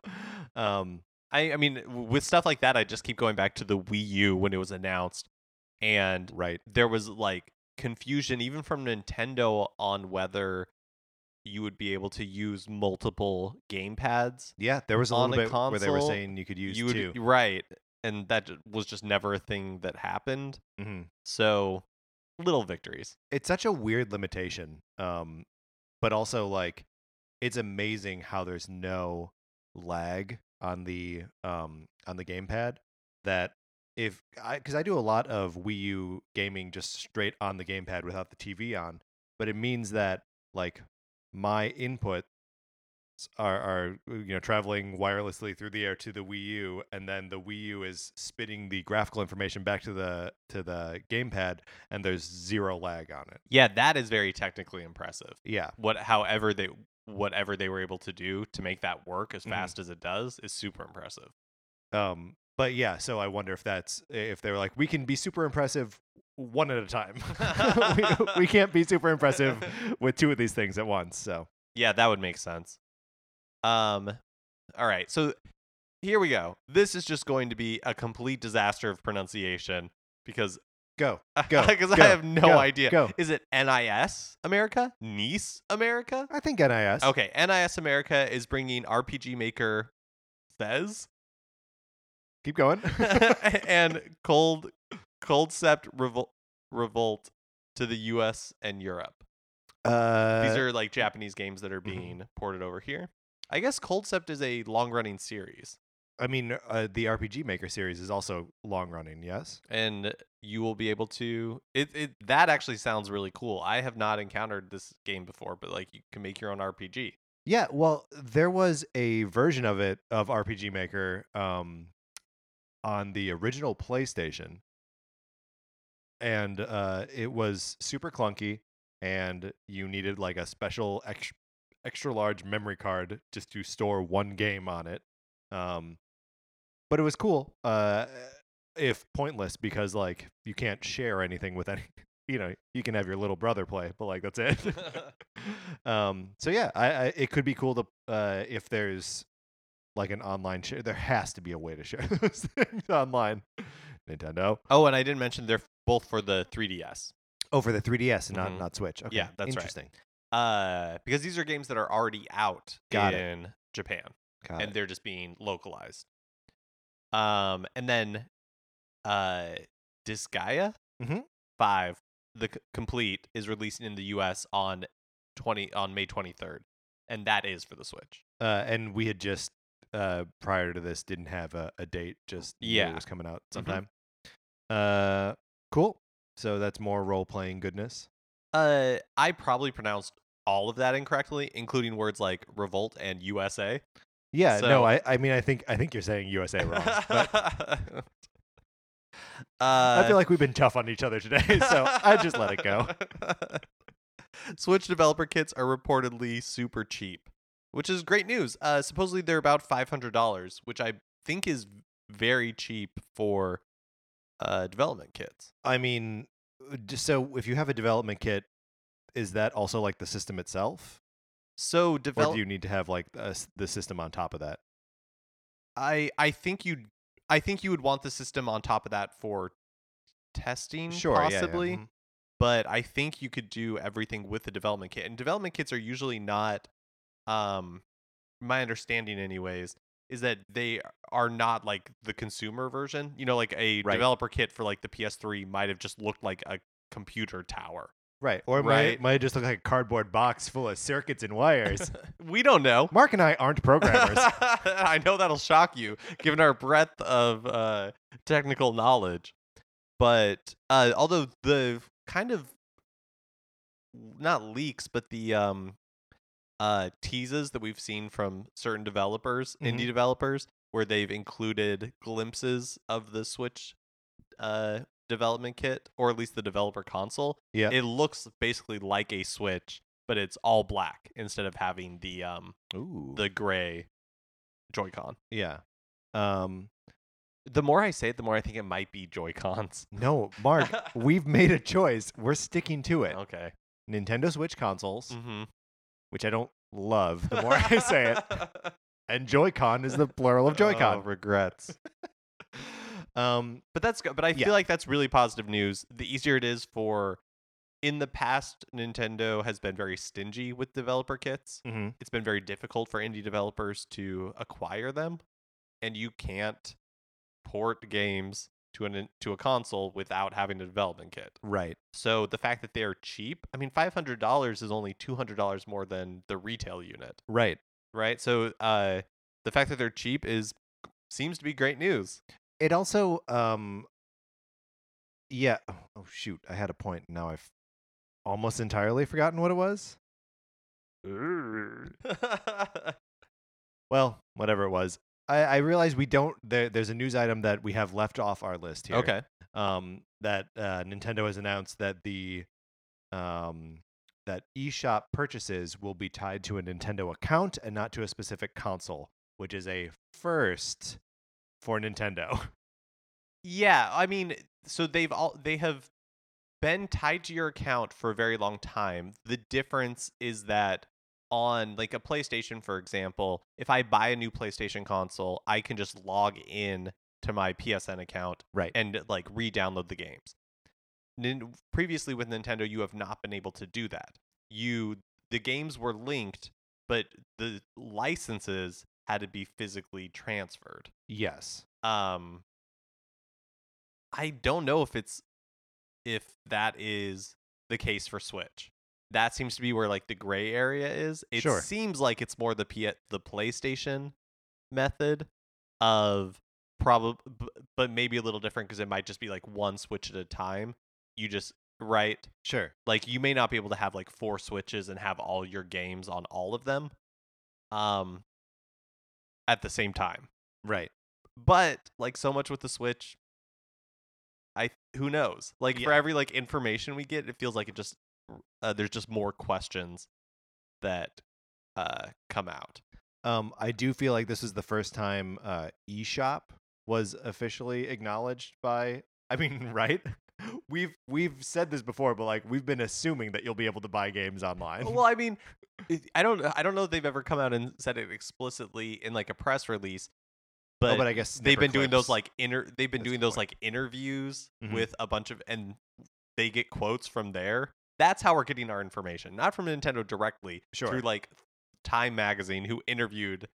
A: Um
B: I I mean, with stuff like that, I just keep going back to the Wii U when it was announced, and
A: right.
B: there was like confusion even from Nintendo on whether you would be able to use multiple game pads.
A: Yeah, there was a little
B: a
A: bit where they were saying you could use
B: you would
A: two.
B: right, and that was just never a thing that happened.
A: Mhm.
B: So little victories.
A: it's such a weird limitation um but also like it's amazing how there's no lag on the um on the gamepad that if i because i do a lot of wii u gaming just straight on the gamepad without the tv on but it means that like my input are, are you know traveling wirelessly through the air to the Wii U, and then the Wii U is spitting the graphical information back to the to the gamepad, and there's zero lag on it.
B: Yeah, that is very technically impressive.
A: Yeah,
B: What however they whatever they were able to do to make that work as
A: Mhm.
B: fast as it does is super impressive.
A: um, but yeah. So I wonder if that's if they're like we can be super impressive one at a time. we, we can't be super impressive with two of these things at once. So
B: Yeah, that would make sense. Um all right. So here we go. This is just going to be a complete disaster of pronunciation because
A: go Go,
B: because I have no
A: go,
B: idea.
A: go.
B: Is it NIS America? Nice America?
A: I think NIS.
B: Okay, NIS America is bringing RPG Maker Fes
A: keep going.
B: and Cold Culdcept Revol- Revolt to the US and Europe.
A: uh,
B: These are like Japanese games that are
A: mhm.
B: being ported over here. I guess Culdcept is a long-running series,
A: I mean, uh, the RPG Maker series is also long running. Yes.
B: and you will be able to. It, it that actually sounds really cool. I have not encountered this game before, but like you can make your own RPG.
A: Yeah, well, there was a version of it of RPG Maker um, on the original PlayStation, and uh, it was super clunky, and you needed like a special ex- extra large memory card just to store one game on it. Um, but it was cool, uh, if pointless, because like you can't share anything with any. You know, you can have your little brother play, but like that's it. um so yeah I, I it could be cool to uh if there's like an online share there has to be a way to share those things online nintendo
B: oh, and I didn't mention they're both for the 3DS.
A: oh for the 3ds and not
B: Mhm.
A: not switch okay
B: Yeah, that's right.
A: interesting
B: Uh, because these are games that are already out
A: Got it.
B: in Japan.
A: Got
B: and
A: it.
B: they're just being localized. Um, and then uh, Disgaea
A: Mhm.
B: five, the c- complete is releasing in the U.S. on twenty on May twenty third, and that is for the Switch.
A: uh and we had just uh prior to this didn't have a, a date just knew
B: Yeah.
A: it was coming out
B: Mhm.
A: sometime uh cool so that's more role playing goodness
B: Uh, I probably pronounced all of that incorrectly, including words like revolt and USA.
A: yeah
B: So-
A: no i i mean i think i think you're saying usa wrong but
B: Uh,
A: I feel like we've been tough on each other today, so I just let it go.
B: Switch developer kits are reportedly super cheap, which is great news. Uh, supposedly they're about five hundred dollars, which I think is very cheap for uh, development kits.
A: I mean, uh, so if you have a development kit, is that also like the system itself,
B: So
A: or do you need to have like a the system on top of that?
B: I I think you I think you would want the system on top of that for testing,
A: Sure, yeah, yeah,
B: possibly.
A: mhm.
B: But I think you could do everything with the development kit. And development kits are usually not um my understanding anyways is that they are not like the consumer version. You know, like a
A: Right.
B: developer kit for like the PS3 might have just looked like a computer tower.
A: Right, or it
B: Right.
A: might might just look like a cardboard box full of circuits and wires.
B: we don't know.
A: Mark and I aren't programmers.
B: I know that'll shock you, given our breadth of uh, technical knowledge. But uh, although the kind of not leaks, but the um, uh, teases that we've seen from certain developers,
A: Mhm.
B: indie developers, where they've included glimpses of the Switch uh, development kit, or at least the developer console,
A: yeah,
B: it looks basically like a Switch, but it's all black instead of having the um
A: ooh,
B: the gray Joy-Con.
A: yeah. Um,
B: The more I say it, the more I think it might be Joy-Cons.
A: no, Mark, we've made a choice. We're sticking to it.
B: Okay.
A: Nintendo Switch consoles,
B: Mm-hmm.
A: Which I don't love. The more I say it, and Joy-Con is the plural of Joy-Con.
B: Oh, regrets.
A: Um,
B: But that's good. But I
A: Yeah.
B: feel like that's really positive news. The easier it is for in the past, Nintendo has been very stingy with developer kits.
A: mhm.
B: It's been very difficult for indie developers to acquire them, and you can't port games to an to a console without having a development kit.
A: right.
B: So the fact that they're cheap, I mean, five hundred dollars is only two hundred dollars more than the retail unit,
A: Right.
B: right? So uh, the fact that they're cheap is seems to be great news.
A: It also, um, yeah. Oh, oh, shoot, I had a point. Now I've almost entirely forgotten what it was. Well, whatever it was. I, I realize we don't. There, there's a news item that we have left off our list here.
B: okay.
A: Um, that uh, Nintendo has announced that the um, that eShop purchases will be tied to a Nintendo account and not to a specific console, which is a first for Nintendo.
B: Yeah, I mean, so they've all they have been tied to your account for a very long time. The difference is that on like a PlayStation, for example, if I buy a new PlayStation console, I can just log in to my PSN account
A: right.
B: and like re-download the games. Nin- previously with Nintendo, you have not been able to do that. You the games were linked, but the licenses had to be physically transferred.
A: yes.
B: Um I don't know if it's if that is the case for Switch. That seems to be where like the gray area is. It
A: Sure.
B: seems like it's more the P- the PlayStation method of probably but maybe a little different because it might just be like one switch at a time. You just right
A: Sure.
B: like you may not be able to have like four switches and have all your games on all of them um at the same time
A: Right.
B: but like so much with the switch i who knows like for every like information we get it feels like it just uh, there's just more questions that uh come out
A: Um, I do feel like this is the first time uh, eShop was officially acknowledged by. I mean, right? We've we've said this before, but like we've been assuming that you'll be able to buy games online.
B: well i mean i don't i don't know if they've ever come out and said it explicitly in like a press release
A: Oh,
B: but,
A: but I guess
B: they've been doing those like inter they've been
A: That's
B: doing those
A: point.
B: like interviews
A: Mhm.
B: with a bunch of and they get quotes from there that's how we're getting our information not from nintendo directly
A: Sure.
B: through like time magazine who interviewed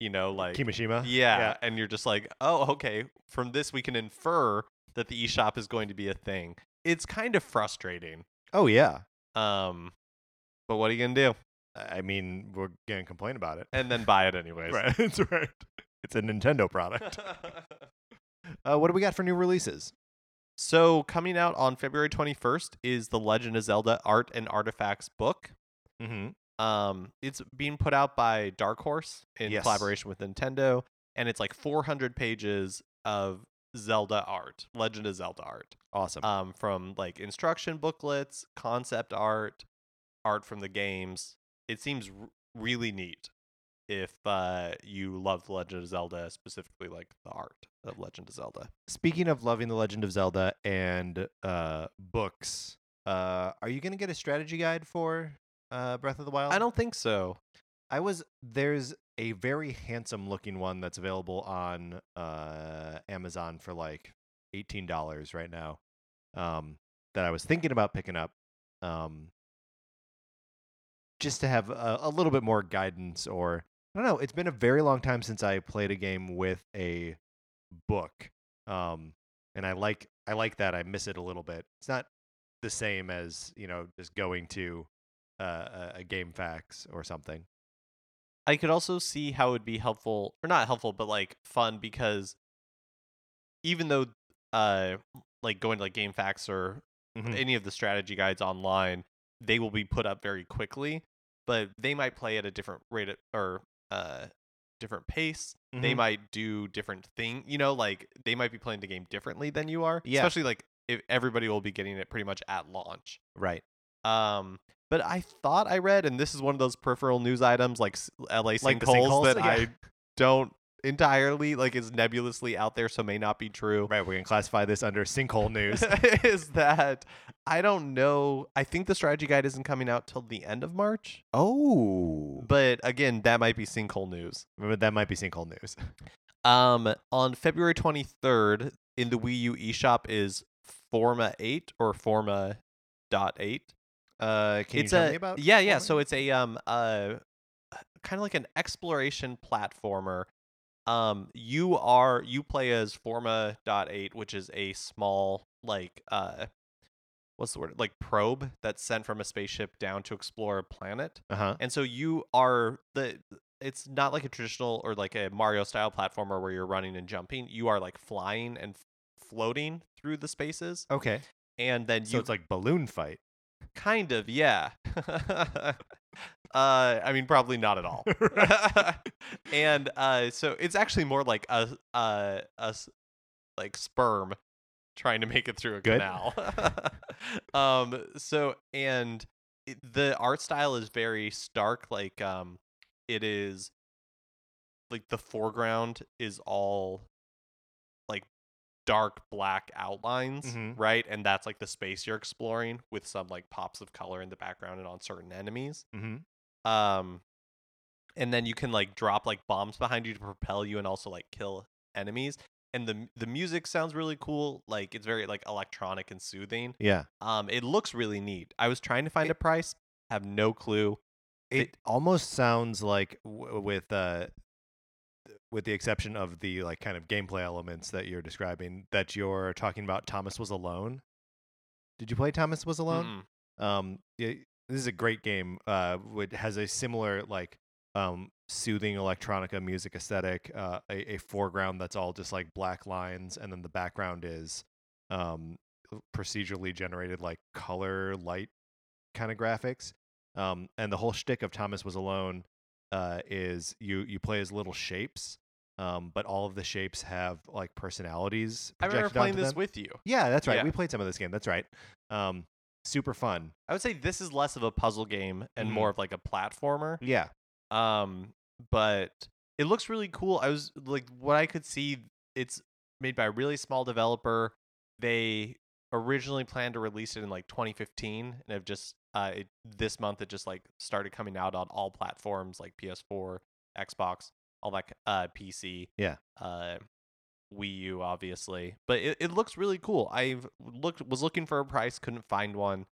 B: you know like
A: Kimishima.
B: yeah, and you're just like oh okay from this we can infer that the eShop is going to be a thing it's kind of frustrating
A: Oh yeah.
B: um but what are you gonna do
A: I mean, we're gonna complain about it.
B: and then buy it anyways
A: Right. That's right. It's a Nintendo product. Uh, what do we got for new releases?
B: So, coming out on February 21st is the Legend of Zelda Art and Artifacts book.
A: Mm-hmm.
B: Um, it's being put out by Dark Horse in
A: Yes.
B: collaboration with Nintendo, and it's like 400 pages of Zelda art, Legend of Zelda art.
A: Awesome.
B: Um, from like instruction booklets, concept art, art from the games. It seems r- really neat. If uh, you love The Legend of Zelda, specifically like the art of Legend of Zelda.
A: Speaking of loving the Legend of Zelda and uh, books, uh, are you gonna get a strategy guide for uh, Breath of the Wild?
B: I don't think so.
A: I was there's a very handsome looking one that's available on uh, Amazon for like eighteen dollars right now. Um, that I was thinking about picking up, um, just to have a, a little bit more guidance. Or I don't know. It's been a very long time since I played a game with a book, um, and I like I like that. I miss it a little bit. It's not the same as you know just going to uh, a, a GameFAQs or something.
B: I could also see how it would be helpful, or not helpful, but like fun because even though, uh, like going to like GameFAQs or
A: Mhm.
B: any of the strategy guides online, they will be put up very quickly, but they might play at a different rate or uh different pace. They
A: Mhm.
B: might do different thing, you know, like they might be playing the game differently than you are.
A: Yeah.
B: Especially like if everybody will be getting it pretty much at launch.
A: Right.
B: Um, but I thought I read, and this is one of those peripheral news items like LA
A: Like
B: sinkholes
A: sinkholes,
B: that
A: yeah.
B: I don't entirely like is nebulously out there, so may not be true.
A: Right. We're gonna classify this under sinkhole news.
B: is that I don't know. I think the strategy guide isn't coming out till the end of March,
A: oh,
B: but again, that might be sinkhole news.
A: that might be sinkhole news.
B: Um, on February 23rd, in the Wii U eShop is Forma 8 or Forma dot 8.
A: Uh, can
B: it's
A: you tell
B: a
A: me about?
B: yeah yeah so it's a um uh kind of like an exploration platformer um you are you play as forma dot 8 which is a small like uh what's the word like probe that's sent from a spaceship down to explore a planet
A: uh-huh.
B: and so you are the it's not like a traditional or like a mario style platformer where you're running and jumping you are like flying and f- floating through the spaces
A: Okay.
B: and then you
A: So
B: you
A: it's like balloon fight.
B: Kind of, yeah. uh, I mean, probably not at all. and uh, so it's actually more like a like sperm trying to make it through a
A: Good.
B: canal. um. So and it, the art style is very stark. Like um, it is like the foreground is all like dark black outlines,
A: Mhm.
B: right? And that's like the space you're exploring with some like pops of color in the background and on certain enemies.
A: Mm-hmm.
B: Um and then you can like drop like bombs behind you to propel you and also like kill enemies. And the the music sounds really cool. Like it's very like electronic and soothing.
A: Yeah.
B: Um it looks really neat. I was trying to find
A: It-
B: a price, have no clue.
A: It almost sounds like w- with uh, with the exception of the like kind of gameplay elements that you're describing, that you're talking about. Thomas was alone. Did you play Thomas was alone?
B: Mm-mm.
A: Um, this is a great game. Uh, which has a similar like um soothing electronica music aesthetic. Uh, a, a foreground that's all just like black lines, and then the background is um procedurally generated like color light kind of graphics. Um, and the whole shtick of Thomas was alone uh, is you you play as little shapes. Um, but all of the shapes have like personalities.
B: I remember playing this
A: them.
B: with you.
A: Yeah, that's right.
B: Yeah.
A: We played some of this game. That's right. Um, super fun.
B: I would say this is less of a puzzle game and
A: Mhm.
B: more of like a platformer.
A: Yeah.
B: Um, but it looks really cool. I was like, what I could see, it's made by a really small developer. They originally planned to release it in like 2015, and have just uh it, this month it just like started coming out on all platforms like PS4, Xbox, all that uh PC.
A: Yeah.
B: Uh, Wii U obviously, but it, it looks really cool. I've looked was looking for a price, couldn't find one,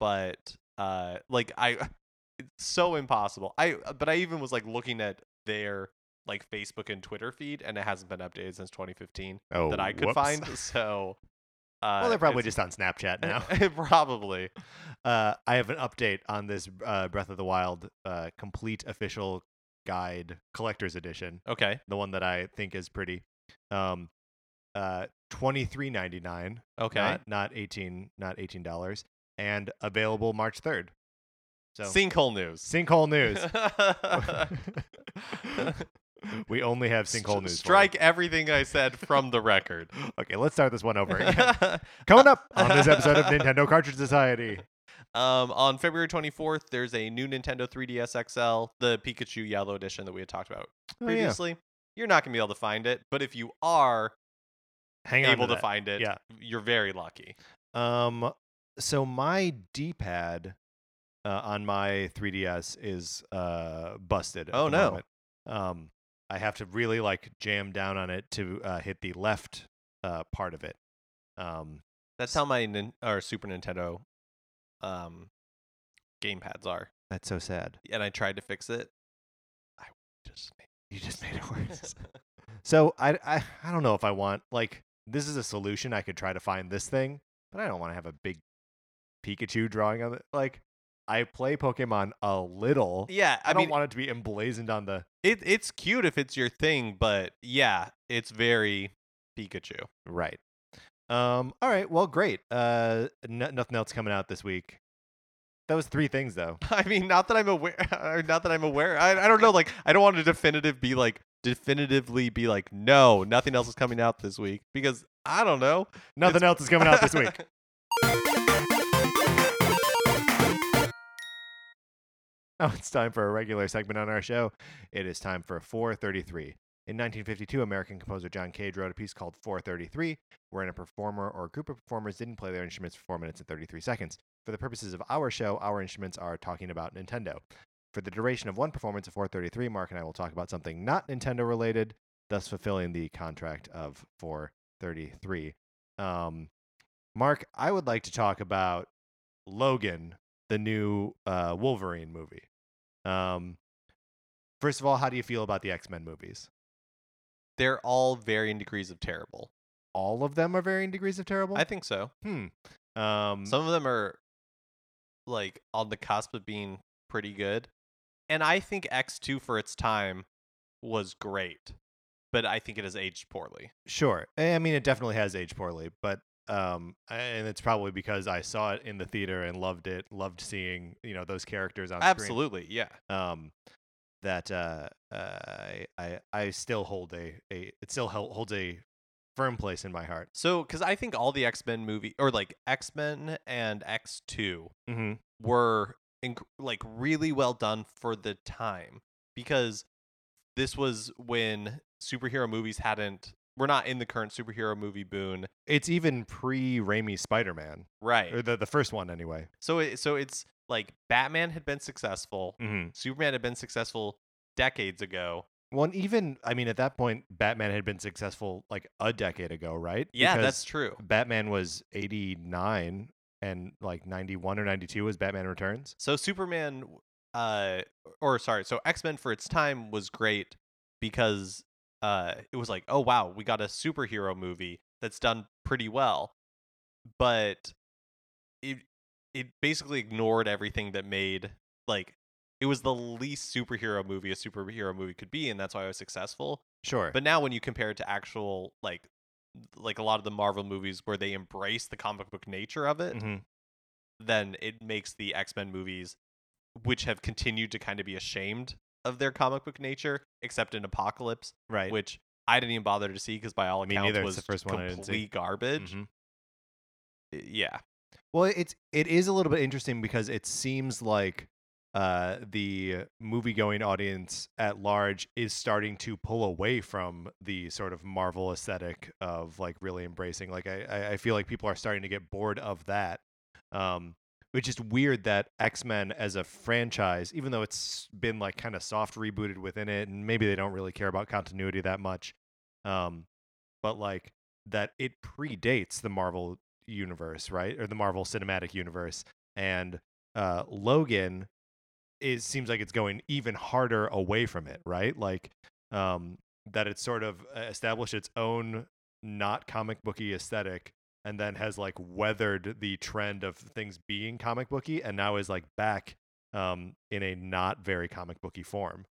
B: but uh, like I it's so impossible. I but I even was like looking at their like Facebook and Twitter feed, and it hasn't been updated since 2015
A: Oh,
B: that I could
A: whoops.
B: find. So, uh,
A: well, they're probably just on Snapchat now.
B: probably.
A: uh, I have an update on this uh, Breath of the Wild uh, complete official guide collector's edition.
B: Okay.
A: The one that I think is pretty. Um, uh, twenty three ninety nine.
B: Okay.
A: Not not eighteen not eighteen dollars. And available March third. So
B: Sinkhole news.
A: sinkhole news. we only have sinkhole news.
B: Strike everything I said from the record.
A: Okay, let's start this one over again. Coming up on this episode of Nintendo Cartridge Society.
B: Um, on February 24th, there's a new Nintendo 3DS XL, the Pikachu Yellow Edition that we had talked about
A: Oh, yeah.
B: previously. You're not gonna be able to find it, but if you are
A: Hang
B: able
A: to,
B: to, find it,
A: Yeah.
B: you're very lucky.
A: Um, so my D-pad uh, on my 3DS is uh busted.
B: Oh, no.
A: moment. Um, I have to really like jam down on it to uh, hit the left uh part of it. Um,
B: That's how my nin- or Super Nintendo um gamepads are.
A: that's so sad.
B: And I tried to fix it. I just made
A: You just made it worse. so I, I I don't know if I want like this is a solution. I could try to find this thing, but I don't want to have a big Pikachu drawing on it. Like I play Pokemon a little.
B: Yeah,
A: I,
B: I,
A: don't
B: mean,
A: want it to be emblazoned on the
B: it it's cute if it's your thing, but yeah, it's very Pikachu.
A: right. Um. All right. Well, great. Uh. N- nothing else coming out this week. That was three things though.
B: I mean, not that I'm aware, or not that I'm aware. I, I don't know. Like, I don't want to definitive be like definitively be like, no, nothing else is coming out this week because I don't know.
A: Nothing
B: It's-
A: else is coming out this week. Now oh, it's time for a regular segment on our show. It is time for 433. In 1952, American composer John Cage wrote a piece called 433, wherein a performer or a group of performers didn't play their instruments for 4 minutes and 33 seconds. For the purposes of our show, our instruments are talking about Nintendo. For the duration of one performance of 433, Mark and I will talk about something not Nintendo related, thus fulfilling the contract of 433. Um, Mark, I would like to talk about Logan, the new uh, Wolverine movie. Um, first of all, how do you feel about the X Men movies?
B: They're all varying degrees of terrible.
A: All of them are varying degrees of terrible.
B: I think so.
A: hmm. Um,
B: Some of them are like on the cusp of being pretty good, and I think X two for its time was great, but I think it has aged poorly.
A: Sure. I I mean, it definitely has aged poorly, but um, and it's probably because I saw it in the theater and loved it, loved seeing you know those characters on screen.
B: Absolutely, yeah.
A: Um, that uh, uh, I, I I still hold a a it still holds a firm place in my heart.
B: So, because I think all the X Men movie or like X Men and X two
A: Mm-hmm.
B: were inc- like really well done for the time because this was when superhero movies hadn't we're not in the current superhero movie boon
A: It's even pre Raimi Spider Man,
B: right
A: or the the first one anyway.
B: so it, so it's like batman had been successful
A: Mm-hmm.
B: superman had been successful decades ago
A: Well, and even I mean, at that point, Batman had been successful like a decade ago, right?
B: yeah
A: Because
B: that's true
A: Batman was eighty nine, and like ninety one or ninety two was Batman Returns.
B: so superman uh or sorry so x-men for its time was great because uh it was like oh wow we got a superhero movie that's done pretty well but it it basically ignored everything that made like it was the least superhero movie a superhero movie could be and that's why it was successful
A: Sure,
B: but now when you compare it to actual like like a lot of the marvel movies where they embrace the comic book nature of it
A: Mhm.
B: then it makes the X-Men movies which have continued to kind of be ashamed of their comic book nature except in Apocalypse
A: right.
B: which I didn't even bother to see because by all accounts
A: neither,
B: was
A: the first one I didn't see.
B: complete garbage.
A: Mhm.
B: Yeah.
A: Well, it's it is a little bit interesting because it seems like uh, the movie going audience at large is starting to pull away from the sort of Marvel aesthetic of like really embracing. Like I, I- feel like people are starting to get bored of that. Um, which is weird that X Men as a franchise, even though it's been like kind of soft rebooted within it, and maybe they don't really care about continuity that much, um, but like that it predates the Marvel universe, right, or the Marvel Cinematic Universe, and uh, Logan it seems like it's going even harder away from it, right? Like um, that it's sort of uh, established its own not comic booky aesthetic and then has like weathered the trend of things being comic booky and now is like back um, in a not very comic booky form.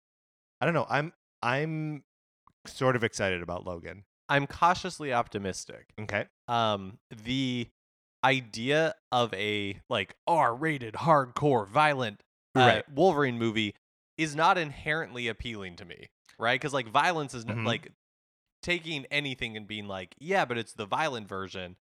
A: I don't know. I'm I'm sort of excited about Logan.
B: I'm cautiously optimistic.
A: Okay.
B: Um the idea of a like R-rated hardcore violent uh,
A: Right.
B: Wolverine movie is not inherently appealing to me. right? Because like violence is
A: Mhm.
B: like taking anything and being like, yeah, but it's the violent version.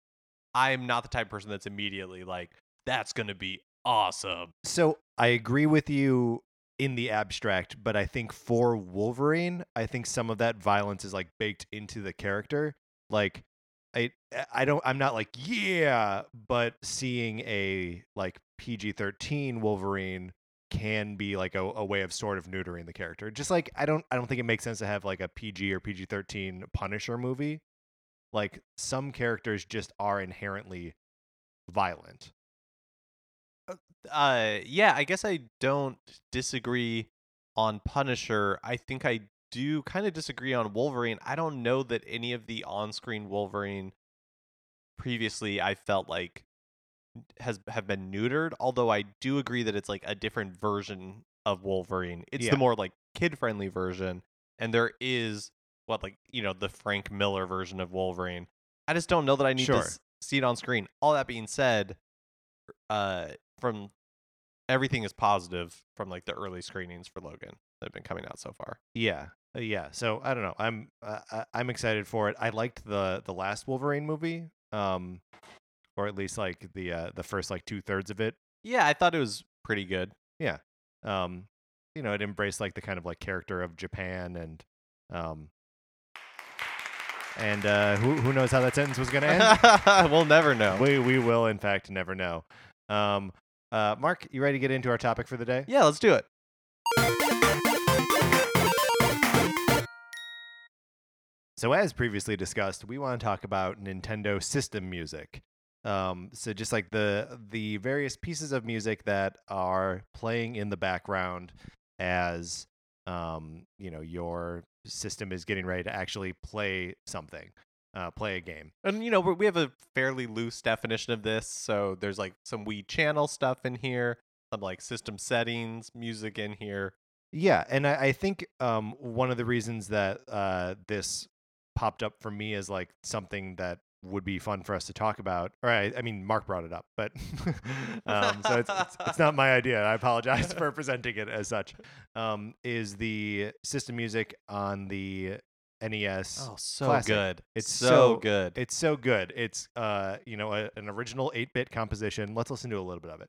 B: I'm not the type of person that's immediately like, that's gonna be awesome.
A: So I agree with you in the abstract, but I think for Wolverine, I think some of that violence is like baked into the character. Like I I don't I'm not like, yeah, but seeing a like PG-13 Wolverine can be like a, a way of sort of neutering the character. Just like I don't I don't think it makes sense to have like a PG or PG-13 Punisher movie. Like some characters just are inherently violent.
B: Uh, yeah, I guess I don't disagree on Punisher. I think I do kind of disagree on Wolverine. I don't know that any of the on-screen Wolverine previously I felt like has have been neutered. Although I do agree that it's like a different version of Wolverine. It's
A: Yeah.
B: the more like kid-friendly version, and there is what like you know the Frank Miller version of Wolverine. I just don't know that I need
A: Sure.
B: to s- see it on screen. All that being said, uh, from everything is positive from like the early screenings for Logan that have been coming out so far.
A: Yeah, uh, yeah. So I don't know. I'm uh, I- I'm excited for it. I liked the the last Wolverine movie, um, or at least like the uh, the first like two thirds of it.
B: Yeah, I thought it was pretty good. Yeah.
A: Um, you know, it embraced like the kind of like character of Japan and um. And uh, who who knows how that sentence was gonna end?
B: we'll never know.
A: we we will in fact never know. Um, uh, Mark, you ready to get into our topic for the day?
B: Yeah, let's do it.
A: So, as previously discussed, we want to talk about Nintendo system music. Um, so, just like the the various pieces of music that are playing in the background as um, you know your system is getting ready to actually play something, uh, play a game.
B: And you know, we're, have a fairly loose definition of this. So there's like some Wii channel stuff in here, some like system settings, music in here.
A: Yeah, and I, I think um, one of the reasons that uh, this popped up for me as like something that would be fun for us to talk about, or I, I mean, Mark brought it up, but um, so it's, it's it's not my idea. I apologize for presenting it as such. Um, is the system music on the NES?
B: Oh, so
A: Classic.
B: good.
A: It's
B: so,
A: so-
B: good.
A: It's so good. It's uh, you know, a, an original eight-bit composition. Let's listen to a little bit of it.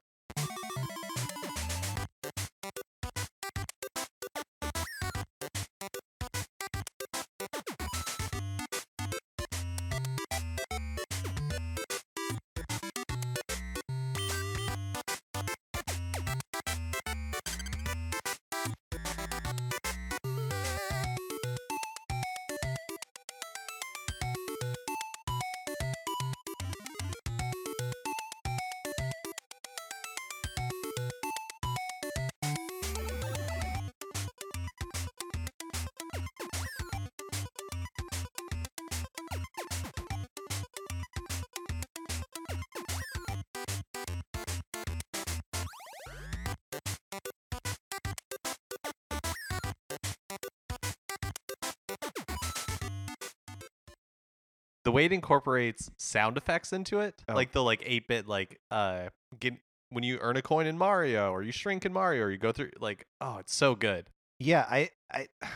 B: Way it incorporates sound effects into it,
A: Oh.
B: like the like eight bit like uh get when you earn a coin in Mario or you shrink in Mario or you go through like oh it's so good.
A: Yeah, I, I,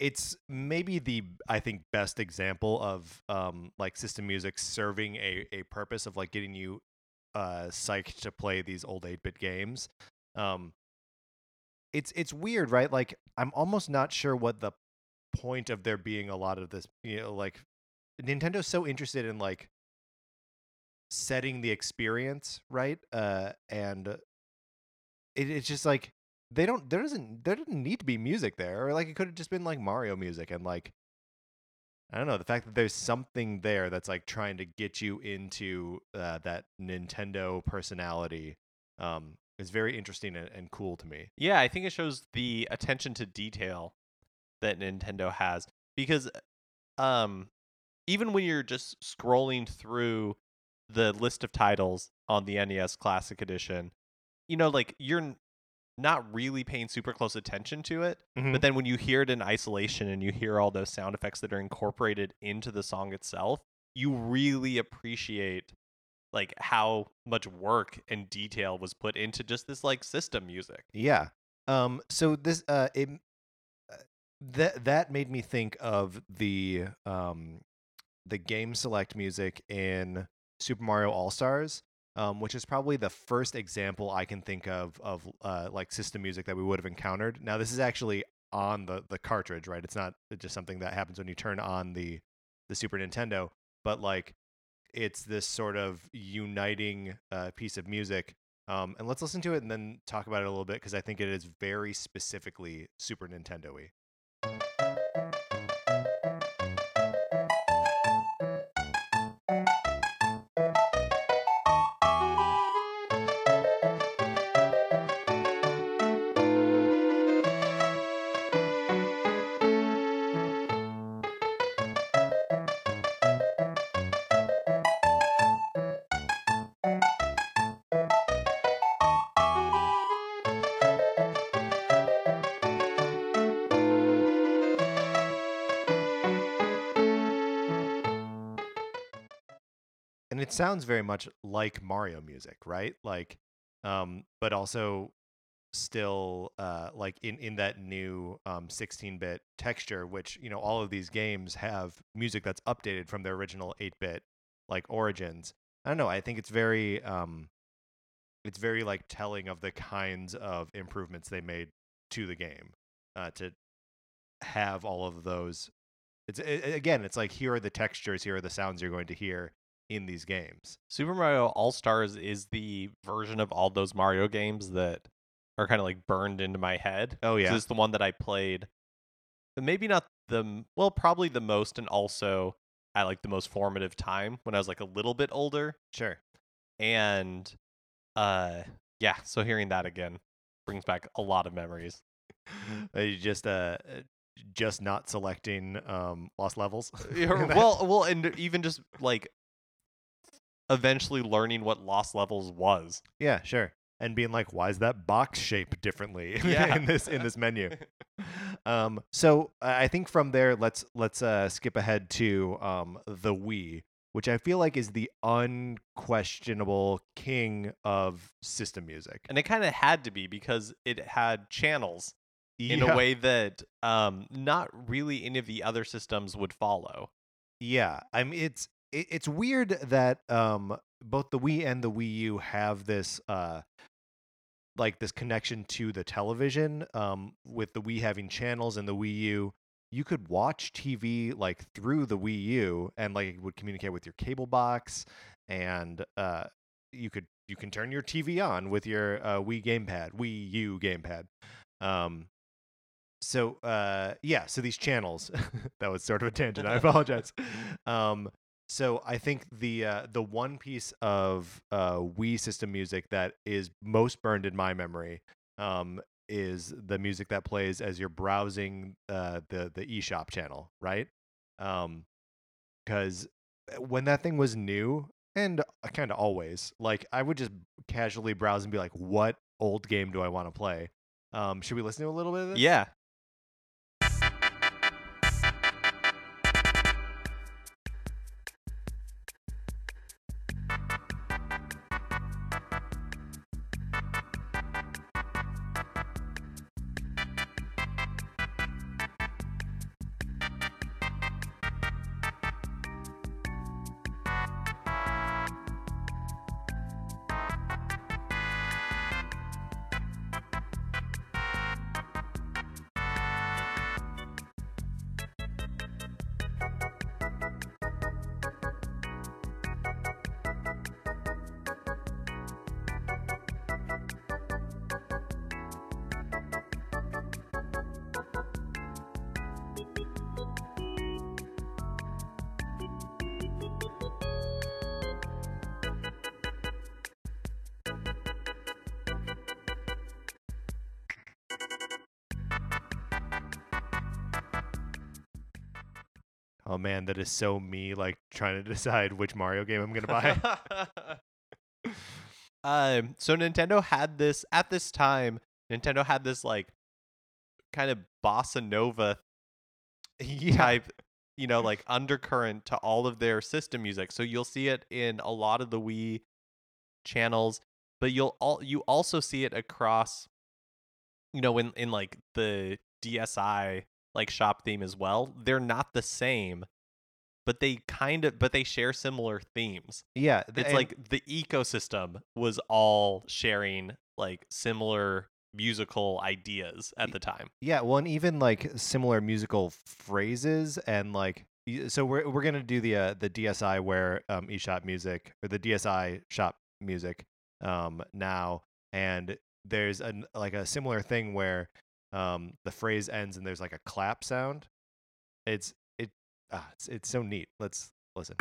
A: it's maybe the I think best example of um like system music serving a a purpose of like getting you uh psyched to play these old eight bit games. Um, it's it's weird, right? Like I'm almost not sure what the point of there being a lot of this, you know, like Nintendo's so interested in like setting the experience right, uh, and it, it's just like they don't there doesn't there didn't need to be music there or like it could have just been like mario music and like i don't know the fact that there's something there that's like trying to get you into uh, that nintendo personality um is very interesting and, and cool to me.
B: Yeah, I think it shows the attention to detail that Nintendo has because um even when you're just scrolling through the list of titles on the NES Classic Edition, you know like you're not really paying super close attention to it,
A: Mhm.
B: but then when you hear it in isolation and you hear all those sound effects that are incorporated into the song itself, you really appreciate like how much work and detail was put into just this like system music.
A: yeah um so this uh it uh, that that made me think of the um the game select music in Super Mario All Stars, um, which is probably the first example I can think of of uh, like system music that we would have encountered. Now this is actually on the the cartridge, right? It's not just something that happens when you turn on the the Super Nintendo, but like it's this sort of uniting uh, piece of music. Um, and let's listen to it and then talk about it a little bit because I think it is very specifically Super Nintendo-y. and sounds very much like Mario music, right? Like, um, but also still uh, like in in that new um, 16-bit texture, which you know all of these games have music that's updated from their original 8-bit like origins. I don't know. I think it's very um, it's very like telling of the kinds of improvements they made to the game uh, to have all of those. It's it, again, it's like here are the textures, here are the sounds you're going to hear in these games.
B: Super Mario All Stars is the version of all those Mario games that are kind of like burned into my head.
A: Oh yeah,
B: This is the one that I played. Maybe not the well, probably the most, and also at like the most formative time when I was like a little bit older.
A: sure.
B: And uh, yeah. So hearing that again brings back a lot of memories.
A: Uh, you just uh uh, just not selecting um lost levels. That?
B: well, well, and even just like eventually learning what lost levels was.
A: yeah, sure. And being like, why is that box shaped differently in,
B: Yeah.
A: in this in this menu? um, so I think from there, let's let's uh, skip ahead to um, the Wii, which I feel like is the unquestionable king of system music.
B: and it kind of had to be because it had channels in a way that um not really any of the other systems would follow.
A: Yeah, I mean it's it, it's weird that um both the Wii and the Wii U have this uh like this connection to the television um with the Wii having channels and the Wii U you could watch TV like through the Wii U and like it would communicate with your cable box and uh you could you can turn your TV on with your uh, Wii gamepad, Wii U gamepad. Um so uh yeah so these channels that was sort of a tangent i apologize um so i think the uh the one piece of uh wii system music that is most burned in my memory um is the music that plays as you're browsing uh the the eShop channel right? Um because when that thing was new and kind of always like i would just casually browse and be like what old game do i want to play? Um should we listen to a little bit of this?
B: Yeah.
A: Is so me, like trying to decide which Mario game I'm gonna buy.
B: um so Nintendo had this at this time Nintendo had this like kind of bossa nova
A: yeah,
B: type you know like undercurrent to all of their system music so you'll see it in a lot of the Wii channels but you'll all you also see it across you know in in like the DSi like shop theme as well. They're not the same, but they kind of but they share similar themes.
A: Yeah, th-
B: It's like the ecosystem was all sharing like similar musical ideas at the time.
A: Yeah, well, and even like similar musical phrases and like so we're we're gonna do the uh, the DSi where um eShop music or the DSi shop music um now and there's an like a similar thing where um the phrase ends and there's like a clap sound. It's it ah, it's it's so neat. Let's listen.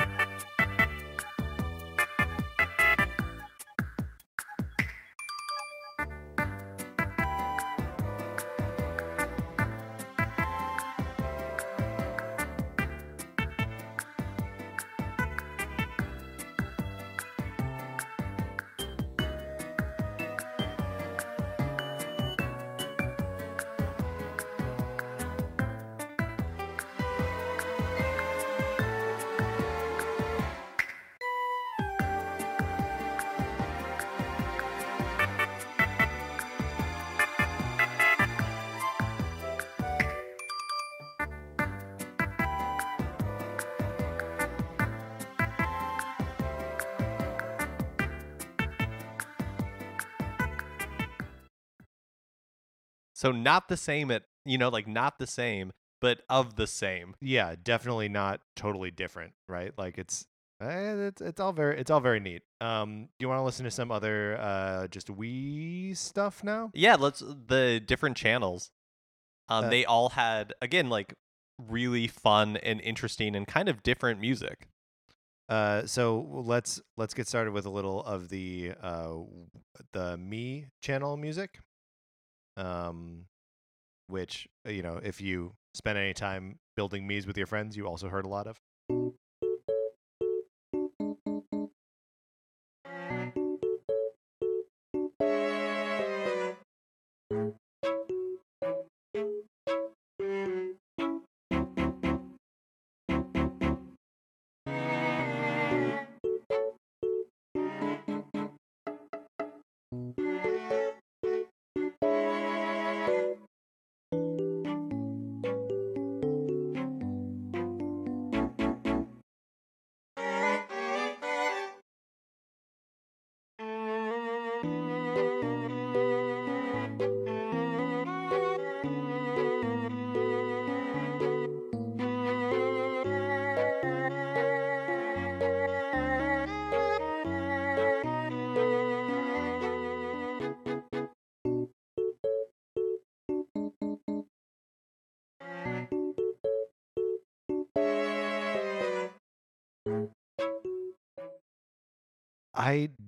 B: So not the same at you know like not the same, but of the same.
A: Yeah, definitely not totally different, right? Like it's eh, it's it's all very it's all very neat. Um, do you want to listen to some other uh just Wii stuff now?
B: Yeah, let's the different channels. Um,
A: Uh,
B: they all had again like really fun and interesting and kind of different music.
A: Uh, so let's let's get started with a little of the uh the Mii channel music. Um, which uh, you know, if you spend any time building Mii's with your friends, you also heard a lot of.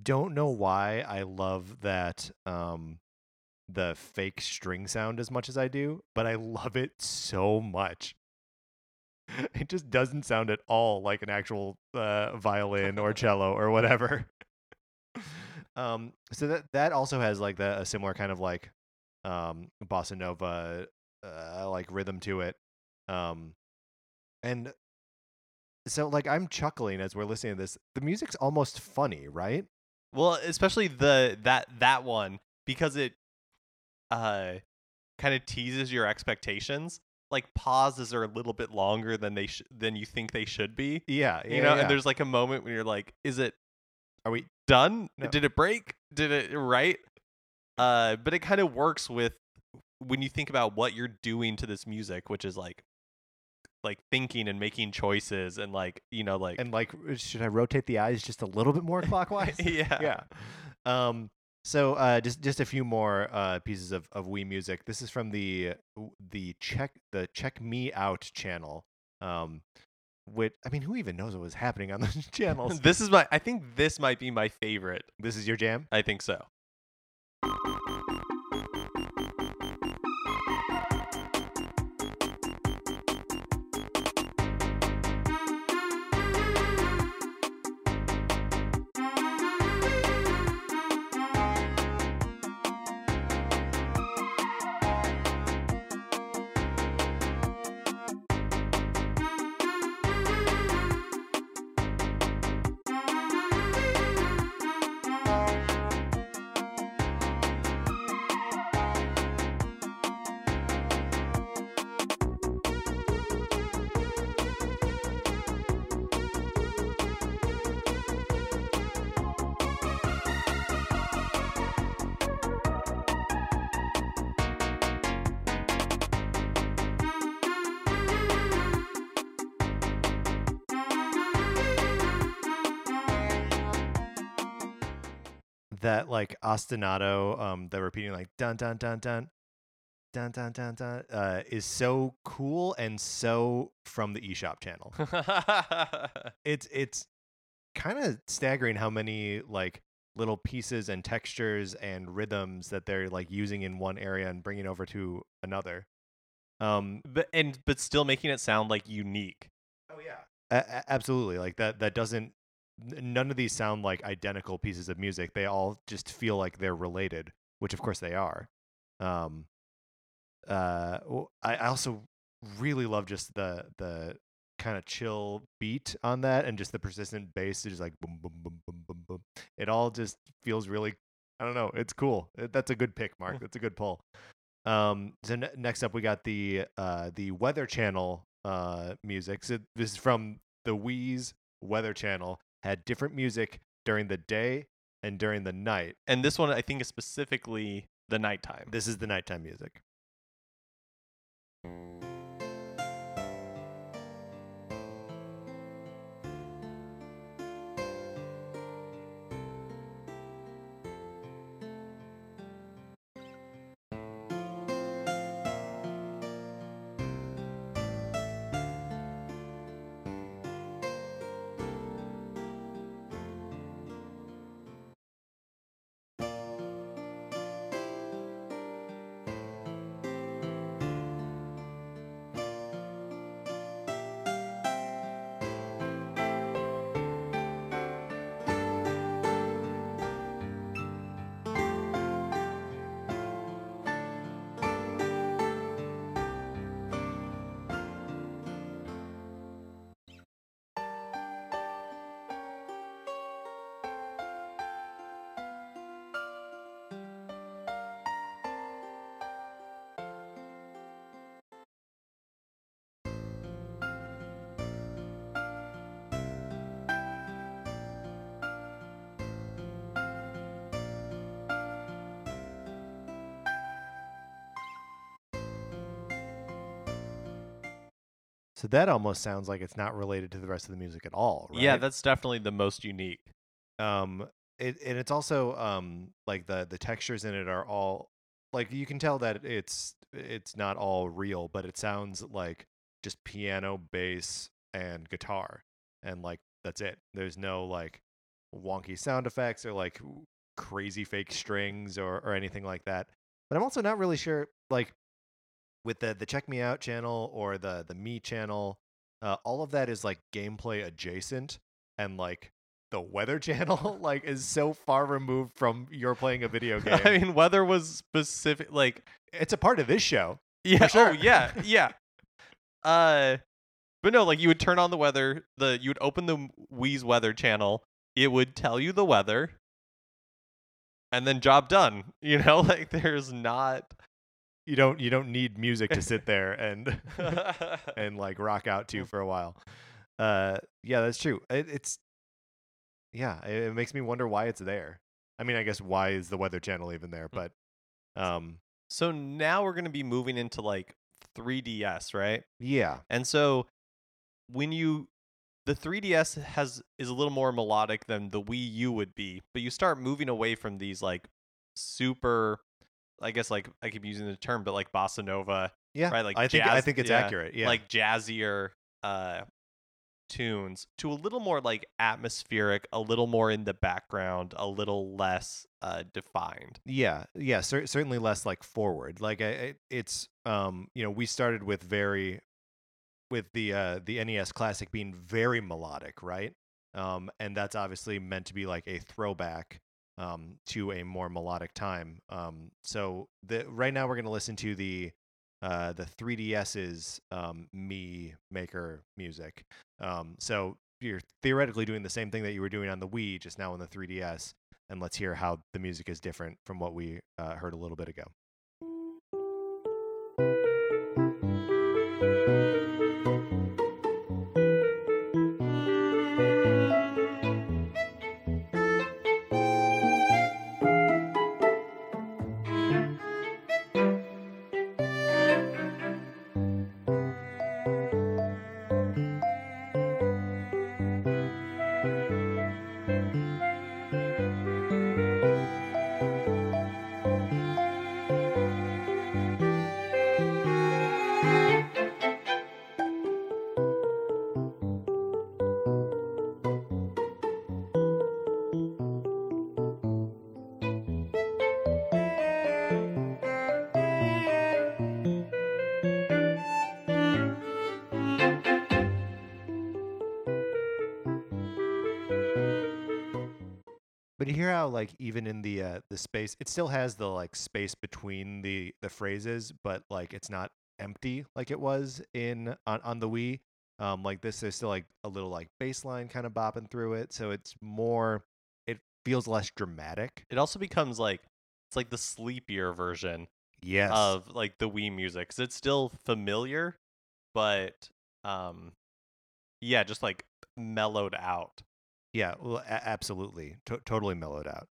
A: Don't know why I love that um the fake string sound as much as I do, but I love it so much. It just doesn't sound at all like an actual uh, violin or cello or whatever. um, so that that also has like the, a similar kind of like um, bossa nova uh, like rhythm to it. Um, and so like I'm chuckling as we're listening to this. The music's almost funny, right?
B: Well, especially the that that one because it uh kind of teases your expectations. Like pauses are a little bit longer than they sh- than you think they should be.
A: Yeah,
B: You know,
A: yeah.
B: and there's like a moment when you're like, is it
A: Are we
B: done?
A: No.
B: Did it break? Did it right? Uh, but it kind of works with when you think about what you're doing to this music, which is like like thinking and making choices and like you know like
A: and like should I rotate the eyes just a little bit more clockwise?
B: yeah
A: yeah. Um. So uh, just just a few more uh, pieces of of Wii music. This is from the the check the check Mii out channel. Um, which I mean, who even knows what was happening on those channels?
B: this is my I think this might be my favorite.
A: this is your jam.
B: I think so.
A: Like ostinato, um, the repeating like dun dun dun dun dun dun dun dun uh, is so cool and so from the eShop channel. it's it's kind of staggering how many like little pieces and textures and rhythms that they're like using in one area and bringing over to another. Um,
B: but and but still making it sound like unique.
A: oh yeah, a- absolutely. Like that. That doesn't. None of these sound like identical pieces of music. They all just feel like they're related, which of course they are. Um, uh, I, I also really love just the the kind of chill beat on that and just the persistent bass is just like boom boom boom boom boom boom. It all just feels really I don't know, it's cool. That's a good pick, Mark. That's a good pull. Um so ne- next up we got the uh the Weather Channel uh music. So this is from the Wii's Weather Channel had different music during the day and during the night.
B: And this one I think is specifically the nighttime.
A: This is the nighttime music. So that almost sounds like it's not related to the rest of the music at all, right?
B: Yeah, that's definitely the most unique.
A: um it and it's also um like the the textures in it are all like you can tell that it's it's not all real but it sounds like just piano bass and guitar and like that's it there's no like wonky sound effects or like crazy fake strings or or anything like that but i'm also not really sure like with the the check Mii out channel or the the Mii channel uh, all of that is like gameplay adjacent and like the weather channel like is so far removed from you're playing a video game
B: I mean, weather was specific. Like,
A: it's a part of this show
B: yeah,
A: sure.
B: oh yeah, yeah. Uh, but no, like you would turn on the weather. The you would open the Wii's weather channel. It would tell you the weather, and then job done. You know, like there's not.
A: You don't you don't need music to sit there and and like rock out to for a while. Uh yeah that's true. It, it's yeah it, it makes me wonder why it's there. I mean i guess why is the weather channel even there but um
B: so now we're gonna be moving into like 3ds, right?
A: yeah.
B: And so when you the 3DS has is a little more melodic than the Wii U would be, but you start moving away from these like super I guess like I keep using the term, but like bossa nova,
A: yeah
B: right? Like
A: i think i think it's
B: yeah,
A: accurate yeah
B: like jazzier uh tunes to a little more like atmospheric, a little more in the background, a little less uh defined.
A: Yeah, yeah, cer- certainly less like forward. Like I, I- it's um, you know, we started with very with the uh the NES classic being very melodic, right? Um and that's obviously meant to be like a throwback um to a more melodic time. Um so the right now we're going to listen to the uh the 3DS's um Mii maker music. Um so you're theoretically doing the same thing that you were doing on the Wii just now on the 3DS and let's hear how the music is different from what we uh, heard a little bit ago. Even in the uh, the space, it still has the like space between the the phrases, but like it's not empty like it was in on on the Wii. Um, like this, there's still like a little like bass line kind of bopping through it, so it's more. It feels less dramatic.
B: It also becomes like it's like the sleepier version
A: Yes.
B: of like the Wii music, because it's still familiar, but um, yeah, just like mellowed out.
A: Yeah, well, a- absolutely, to- totally mellowed out.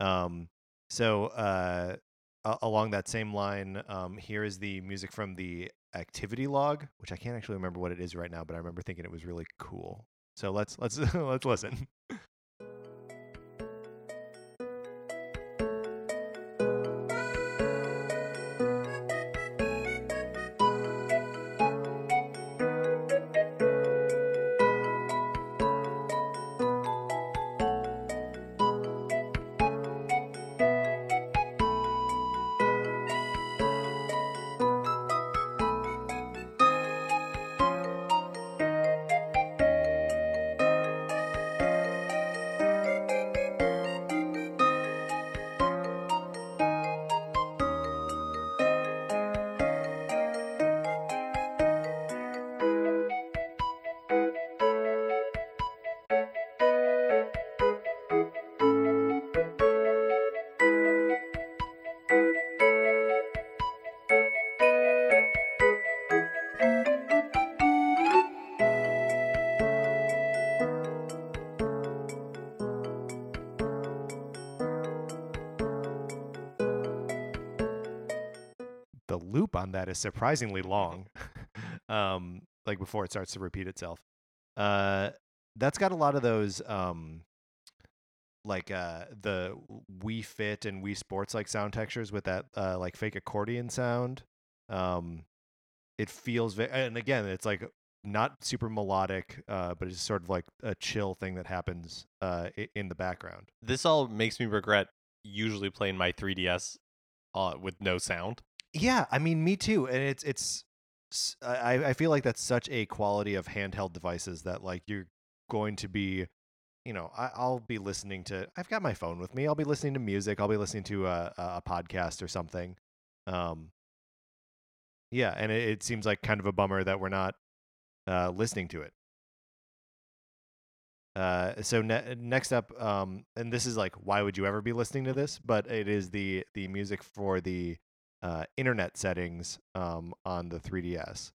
A: Um, so uh, a- along that same line, um, here is the music from the activity log, which I can't actually remember what it is right now, but I remember thinking it was really cool. So let's let's let's listen. Loop on that is surprisingly long. um, like before it starts to repeat itself. Uh, that's got a lot of those um, like uh the Wii Fit and Wii Sports like sound textures with that uh like fake accordion sound. Um, it feels ve- and again it's like not super melodic, uh, but it's sort of like a chill thing that happens uh in the background.
B: This all makes me regret usually playing my 3DS uh, with no sound.
A: Yeah, I mean, me too. And it's it's I I feel like that's such a quality of handheld devices that like you're going to be, you know, I, I'll be listening to. I've got my phone with me. I'll be listening to music. I'll be listening to a a a podcast or something. Um. Yeah, and it, it seems like kind of a bummer that we're not uh, listening to it. Uh, so ne- next up, um, and this is like, why would you ever be listening to this? But it is the the music for the uh, internet settings um, on the 3DS.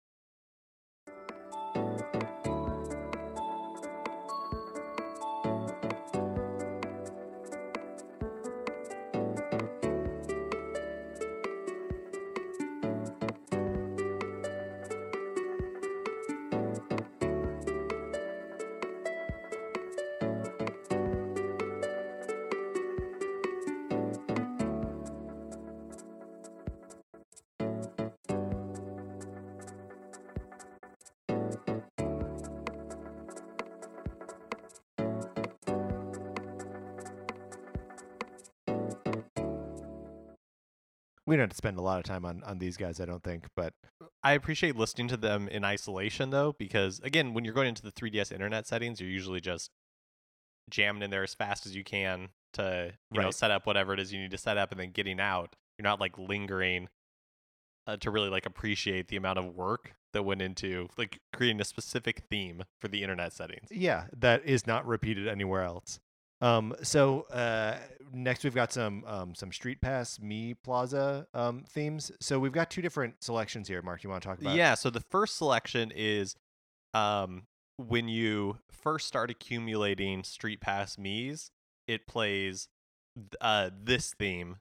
A: We don't have to spend a lot of time on on these guys, I don't think, but
B: I appreciate listening to them in isolation though, because again, when you're going into the 3DS internet settings, you're usually just jamming in there as fast as you can to you know set up whatever it is you need to set up, and then getting out. You're not like lingering uh, to really like appreciate the amount of work that went into like creating a specific theme for the internet settings.
A: yeah, that is not repeated anywhere else. Um, so uh, next we've got some um, some Street Pass Mii Plaza um, themes. So we've got two different selections here. Mark, you want to talk about?
B: Yeah, so the first selection is um when you first start accumulating Street Pass Mii's, it plays uh this theme.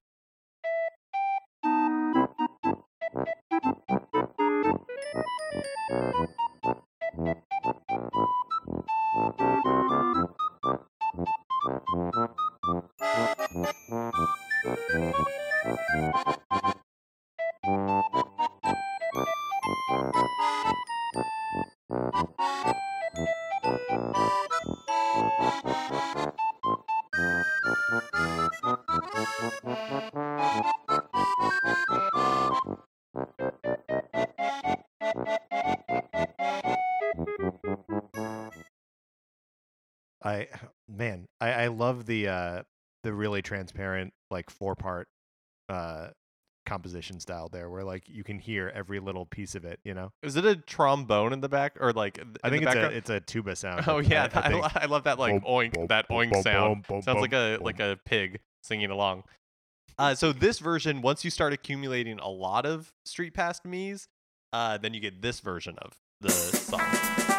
A: I man, I, I love the uh the really transparent like four part uh composition style there where like you can hear every little piece of it you know
B: Is it a trombone in the back or like
A: i think it's
B: background?
A: a it's a tuba sound
B: Oh yeah,
A: I,
B: I, I love that like
A: Boom,
B: oink
A: boom,
B: that
A: boom,
B: oink sound. Sounds like a like a pig singing along. Uh, so this version, once you start accumulating a lot of Street Pass Mii's, uh, then you get this version of the song.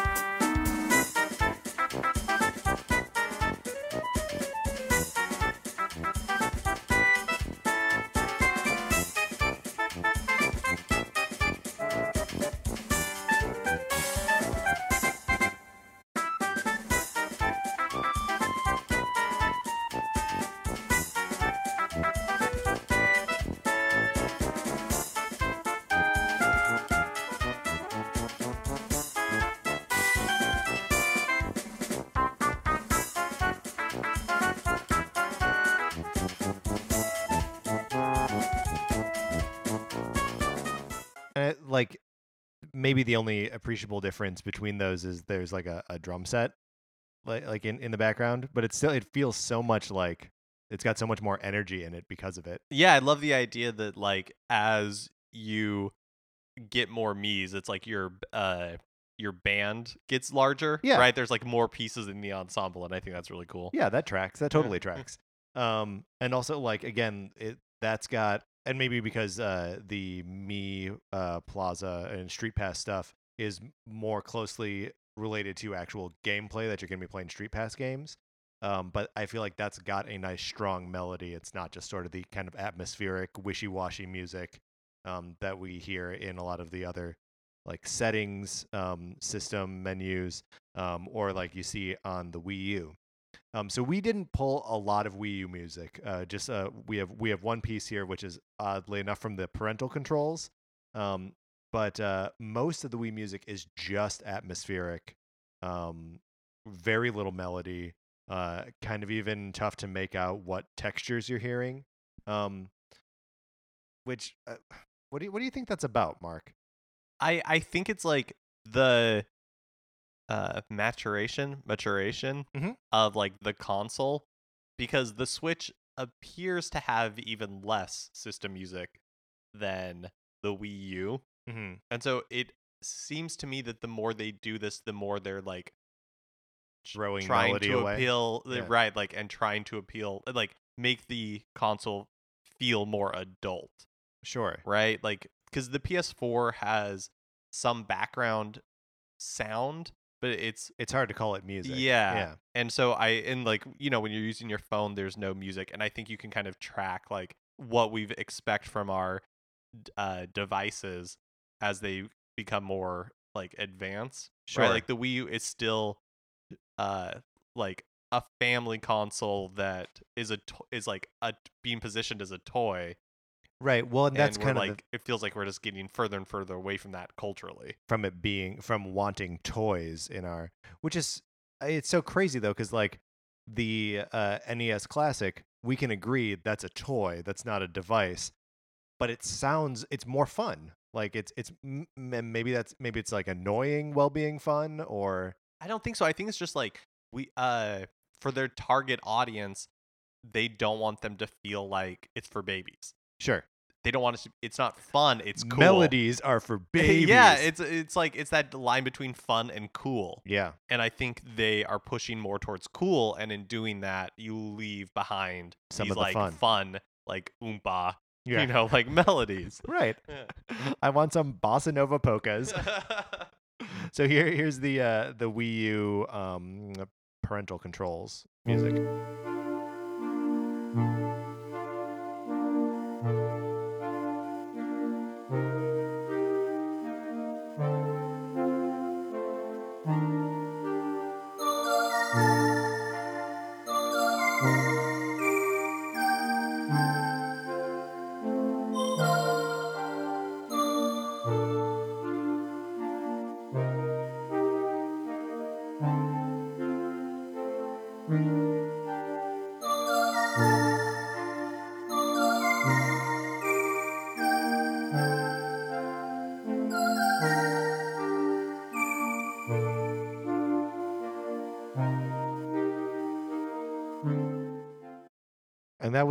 A: Maybe the only appreciable difference between those is there's like a, a drum set like like in, in the background but it's still it feels so much like it's got so much more energy in it because of it
B: Yeah, I love the idea that like as you get more Mii's, it's like your uh your band gets larger.
A: Yeah.
B: Right? There's like more pieces in the ensemble, and I think that's really cool.
A: yeah that tracks that totally tracks um and also like again it that's got and maybe because uh the Mii uh plaza and street pass stuff is more closely related to actual gameplay that you're going to be playing street pass games um but i feel like that's got a nice strong melody. It's not just sort of the kind of atmospheric wishy-washy music um that we hear in a lot of the other like settings um system menus um or like you see on the Wii U um, so we didn't pull a lot of Wii U music. Uh, just uh, we have we have one piece here, which is oddly enough from the parental controls. Um, but uh, most of the Wii music is just atmospheric, um, very little melody. Uh, kind of even tough to make out what textures you're hearing. Um, which uh, what do you, what do you think that's about, Mark?
B: I I think it's like the uh maturation maturation
A: Mhm.
B: of like the console because the Switch appears to have even less system music than the Wii U.
A: Mm-hmm.
B: And so it seems to me that the more they do this, the more they're like
A: Throwing
B: trying to
A: away.
B: appeal uh,
A: Yeah.
B: right, like and trying to appeal like make the console feel more adult
A: Sure.
B: right? Like because the PS4 has some background sound, but it's
A: It's hard to call it music.
B: yeah.
A: Yeah.
B: And so I and like you know when you're using your phone, there's no music, and I think you can kind of track like what we expect from our uh, devices as they become more like advanced.
A: Sure.
B: Right? Like the Wii U is still uh like a family console that is a to- is like a being positioned as a toy
A: Right. Well, and that's
B: and
A: kind of
B: like
A: the,
B: it feels like we're just getting further and further away from that culturally.
A: from it being from wanting toys in our which is uh, it's so crazy though because like the uh, nes classic we can agree that's a toy that's not a device but it sounds it's more fun like it's it's m- m- maybe that's maybe it's like annoying well-being fun or
B: I don't think so. I think it's just like we uh for their target audience, they don't want them to feel like it's for babies.
A: sure
B: They don't want it to it's not fun, it's cool.
A: melodies are for babies
B: yeah, it's it's like it's that line between fun and cool.
A: yeah
B: And I think they are pushing more towards cool and in doing that you leave behind
A: Some
B: these
A: of the
B: like
A: fun.
B: fun like oompa,
A: yeah
B: you know, like melodies.
A: right i want some bossa nova polkas so here here's the uh the wii u um parental controls music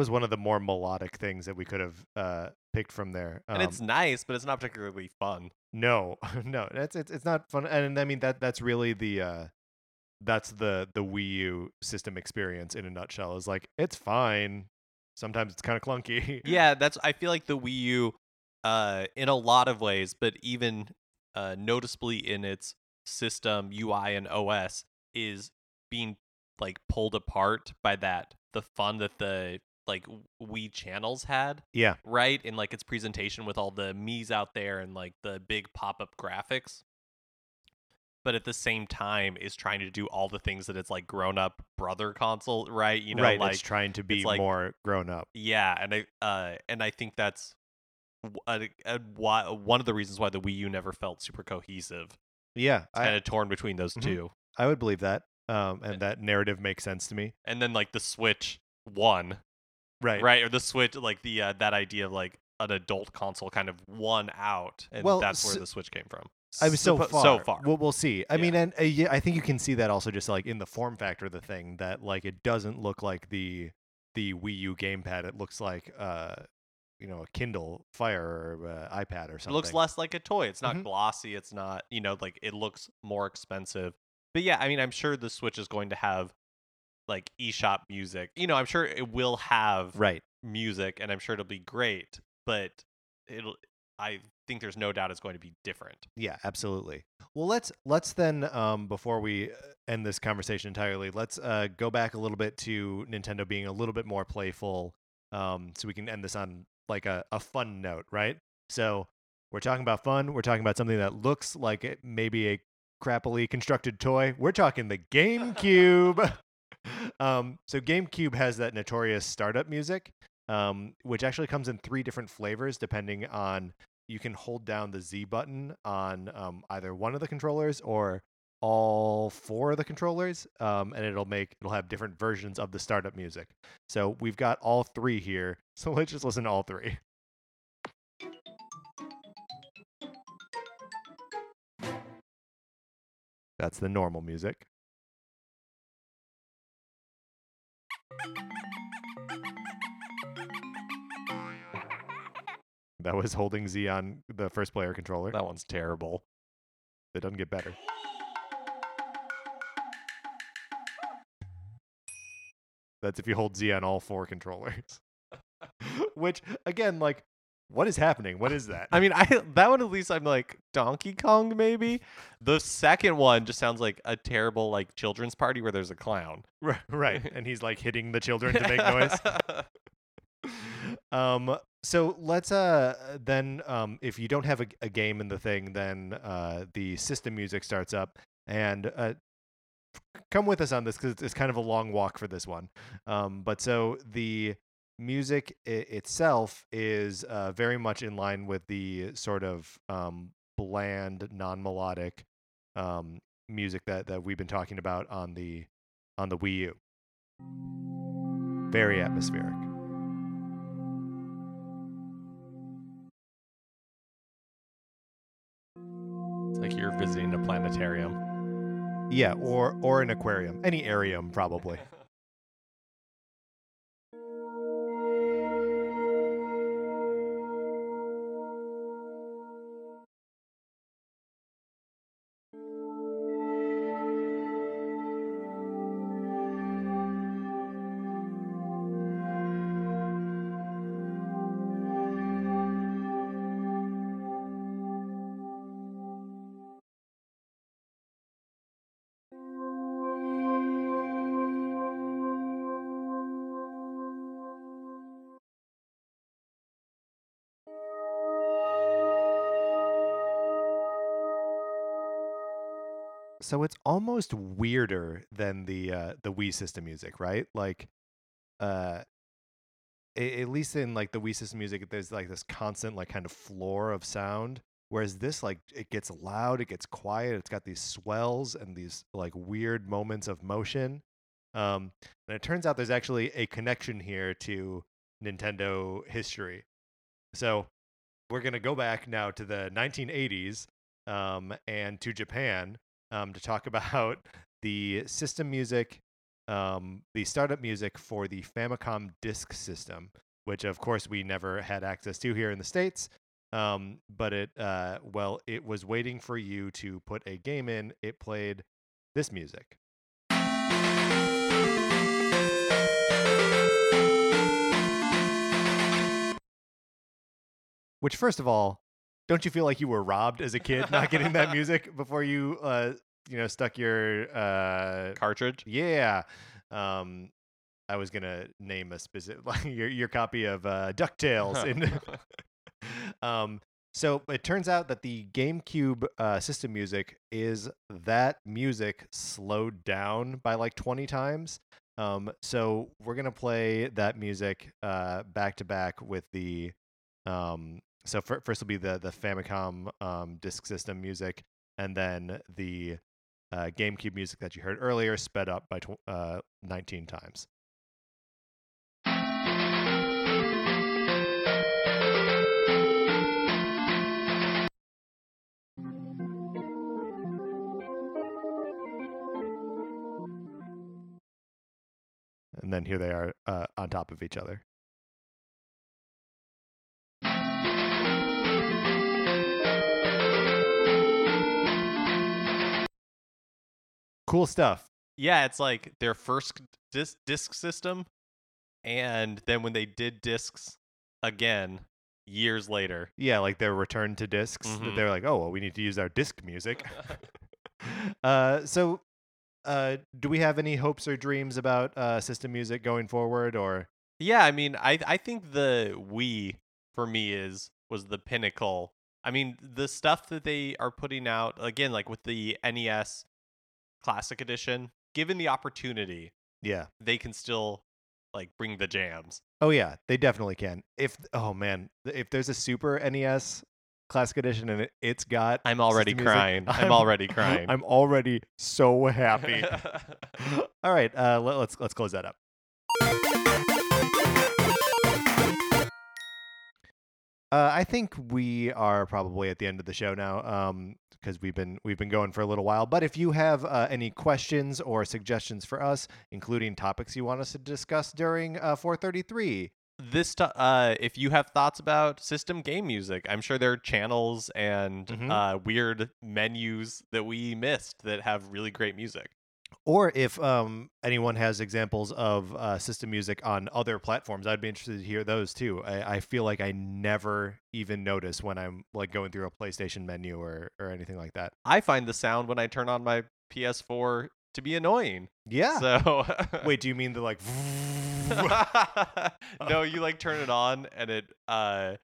A: was one of the more melodic things that we could have uh, picked from there.
B: and
A: Um,
B: it's nice, but it's not particularly fun.
A: no, no, that's it's it's not fun. And I mean that that's really the uh, that's the the Wii U system experience in a nutshell. Is like it's fine. Sometimes it's kind of clunky.
B: yeah, that's. I feel like the Wii U, uh, in a lot of ways, but even uh, noticeably in its system UI and OS, is being like pulled apart by that the fun that the like Wii channels had,
A: yeah,
B: right? In like its presentation with all the Mii's out there and like the big pop up graphics. But at the same time, is trying to do all the things that its like grown up brother console, right? You know,
A: right.
B: like
A: it's trying to be
B: like-
A: more grown up.
B: yeah, and I uh and I think that's a, a, why, one of the reasons why the Wii U never felt super cohesive.
A: Yeah,
B: It's kind of torn between those
A: Mhm.
B: two.
A: I would believe that. Um, and that narrative makes sense to me.
B: And then like the Switch won,
A: Right.
B: right? Or the Switch like the uh, that idea of like an adult console kind of won out, and
A: Well,
B: that's where
A: s-
B: the Switch came from.
A: I was so
B: Suppo-
A: far.
B: so far.
A: We'll, we'll see. I
B: Yeah.
A: mean, and uh, yeah, I think you can see that also just like in the form factor of the thing that like it doesn't look like the the Wii U gamepad. It looks like uh, you know, a Kindle Fire or uh, iPad or something.
B: It looks less like a toy. It's not
A: Mhm.
B: glossy. It's not, you know, like it looks more expensive. But yeah, I mean, I'm sure the Switch is going to have like eShop music. You know, I'm sure it will have
A: right.
B: music and I'm sure it'll be great, but it'll I think there's no doubt it's going to be different.
A: Yeah, absolutely. Well, let's let's then um, before we uh, end this conversation entirely, let's uh, go back a little bit to Nintendo being a little bit more playful, um, so we can end this on like a, a fun note, right? So we're talking about fun. We're talking about something that looks like it maybe a crappily constructed toy. We're talking the GameCube. um, so GameCube has that notorious startup music, um, which actually comes in three different flavors depending on you can hold down the Z button on um, either one of the controllers or all four of the controllers, um, and it'll make it'll have different versions of the startup music. So we've got all three here. So let's just listen to all three. That's the normal music. That was holding Z on the first player controller.
B: That one's terrible.
A: It doesn't get better. That's if you hold Z on all four controllers. Which again, like, what is happening? What is that?
B: I mean, I that one at least I'm like Donkey Kong maybe. The second one just sounds like a terrible like children's party where there's a clown.
A: Ri- right, and he's like hitting the children to make noise. um so let's uh then um if you don't have a, a game in the thing then uh the system music starts up and uh come with us on this because it's kind of a long walk for this one um but so the music I- itself is uh very much in line with the sort of um bland non-melodic um music that that we've been talking about on the on the Wii U very atmospheric
B: It's like you're visiting a planetarium.
A: Yeah, or or an aquarium, any arium probably. So it's almost weirder than the uh, the Wii system music, right? Like, uh, a- at least in like the Wii system music, there's like this constant like kind of floor of sound. Whereas this, like, it gets loud, it gets quiet, it's got these swells and these like weird moments of motion. Um, and it turns out there's actually a connection here to Nintendo history. So we're gonna go back now to the 1980s um, and to Japan um, to talk about the system music um, the startup music for the Famicom Disk System, which of course we never had access to here in the states. Um, but it, uh, well, it was waiting for you to put a game in. It played this music. Which, first of all, don't you feel like you were robbed as a kid not getting that music before you, uh, you know, stuck your uh,
B: Cartridge.
A: yeah. Um, I was gonna name a specific like your your copy of uh, Ducktales. In, um, so it turns out that the GameCube uh, system music is that music slowed down by like twenty times. Um, so we're gonna play that music uh, back to back with the um, so fir- first will be the the Famicom um, disk system music, and then the uh, GameCube music that you heard earlier, sped up by tw- uh, 19 times. And then here they are uh, on top of each other. Cool stuff.
B: Yeah, it's like their first disc, disc system, and then when they did discs again years later.
A: Yeah, like their return to discs. that
B: Mhm.
A: They're like, oh, well, we need to use our disc music. uh, so, uh, do we have any hopes or dreams about uh, system music going forward? Or
B: Yeah, I mean, I I think the Wii for me is was the pinnacle. I mean, the stuff that they are putting out again, like with the NES Classic Edition, given the opportunity,
A: yeah,
B: they can still like bring the jams.
A: oh yeah, they definitely can. If oh man, if there's a Super NES Classic Edition and it, it's got
B: I'm already crying. I'm, already crying.
A: I'm already so happy. All right, uh, let, let's let's close that up. Uh, I think we are probably at the end of the show now, because we've been we've been going for a little while. But if you have uh, any questions or suggestions for us, including topics you want us to discuss during uh, 433,
B: this t- uh if you have thoughts about system game music i'm sure there are channels and
A: Mhm.
B: uh weird menus that we missed that have really great music
A: or if um, anyone has examples of uh, system music on other platforms, I'd be interested to hear those too. I, I feel like I never even notice when I'm like going through a PlayStation menu or or anything like that.
B: i find the sound when i turn on my ps4 to be annoying
A: Yeah.
B: so
A: Wait, do you mean the like?
B: no you like turn it on and it uh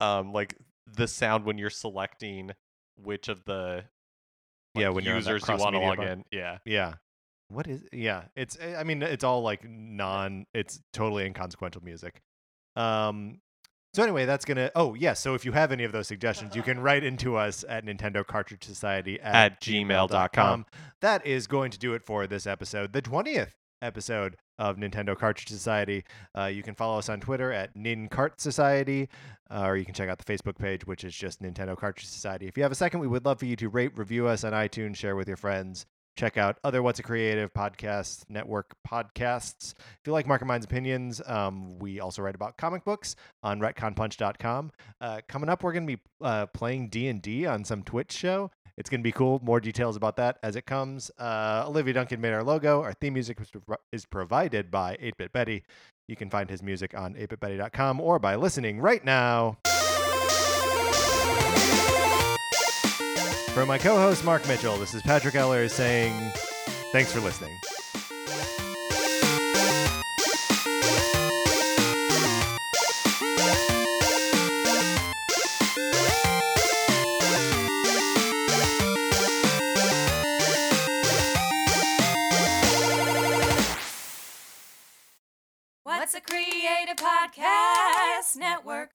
B: um like the sound when you're selecting which of the
A: Yeah, when you're on that
B: users you want to log in yeah
A: Yeah. What is? Yeah, it's. I mean, it's all like non. It's totally inconsequential music. Um. So anyway, that's gonna. Oh yeah. So if you have any of those suggestions, you can write into us at Nintendo Cartridge Society at,
B: At gmail.com.
A: That is going to do it for this episode, the twentieth episode of Nintendo Cartridge Society. Uh, you can follow us on Twitter at NinCart Society, uh, or you can check out the Facebook page, which is just Nintendo Cartridge Society. If you have a second, we would love for you to rate, review us on iTunes, share with your friends. Check out other What's a Creative podcast network podcasts. If you like Mark Market Mind's opinions, um, we also write about comic books on retconpunch.com. Uh, coming up, we're going to be uh, playing D&D on some Twitch show. It's going to be cool. More details about that as it comes. Uh, Olivia Duncan made our logo. Our theme music is provided by 8-Bit Betty. You can find his music on 8bitbetty.com or by listening right now. For my co-host Mark Mitchell, this is Patrick Ehler saying thanks for listening.
C: What's a Creative Podcast Network?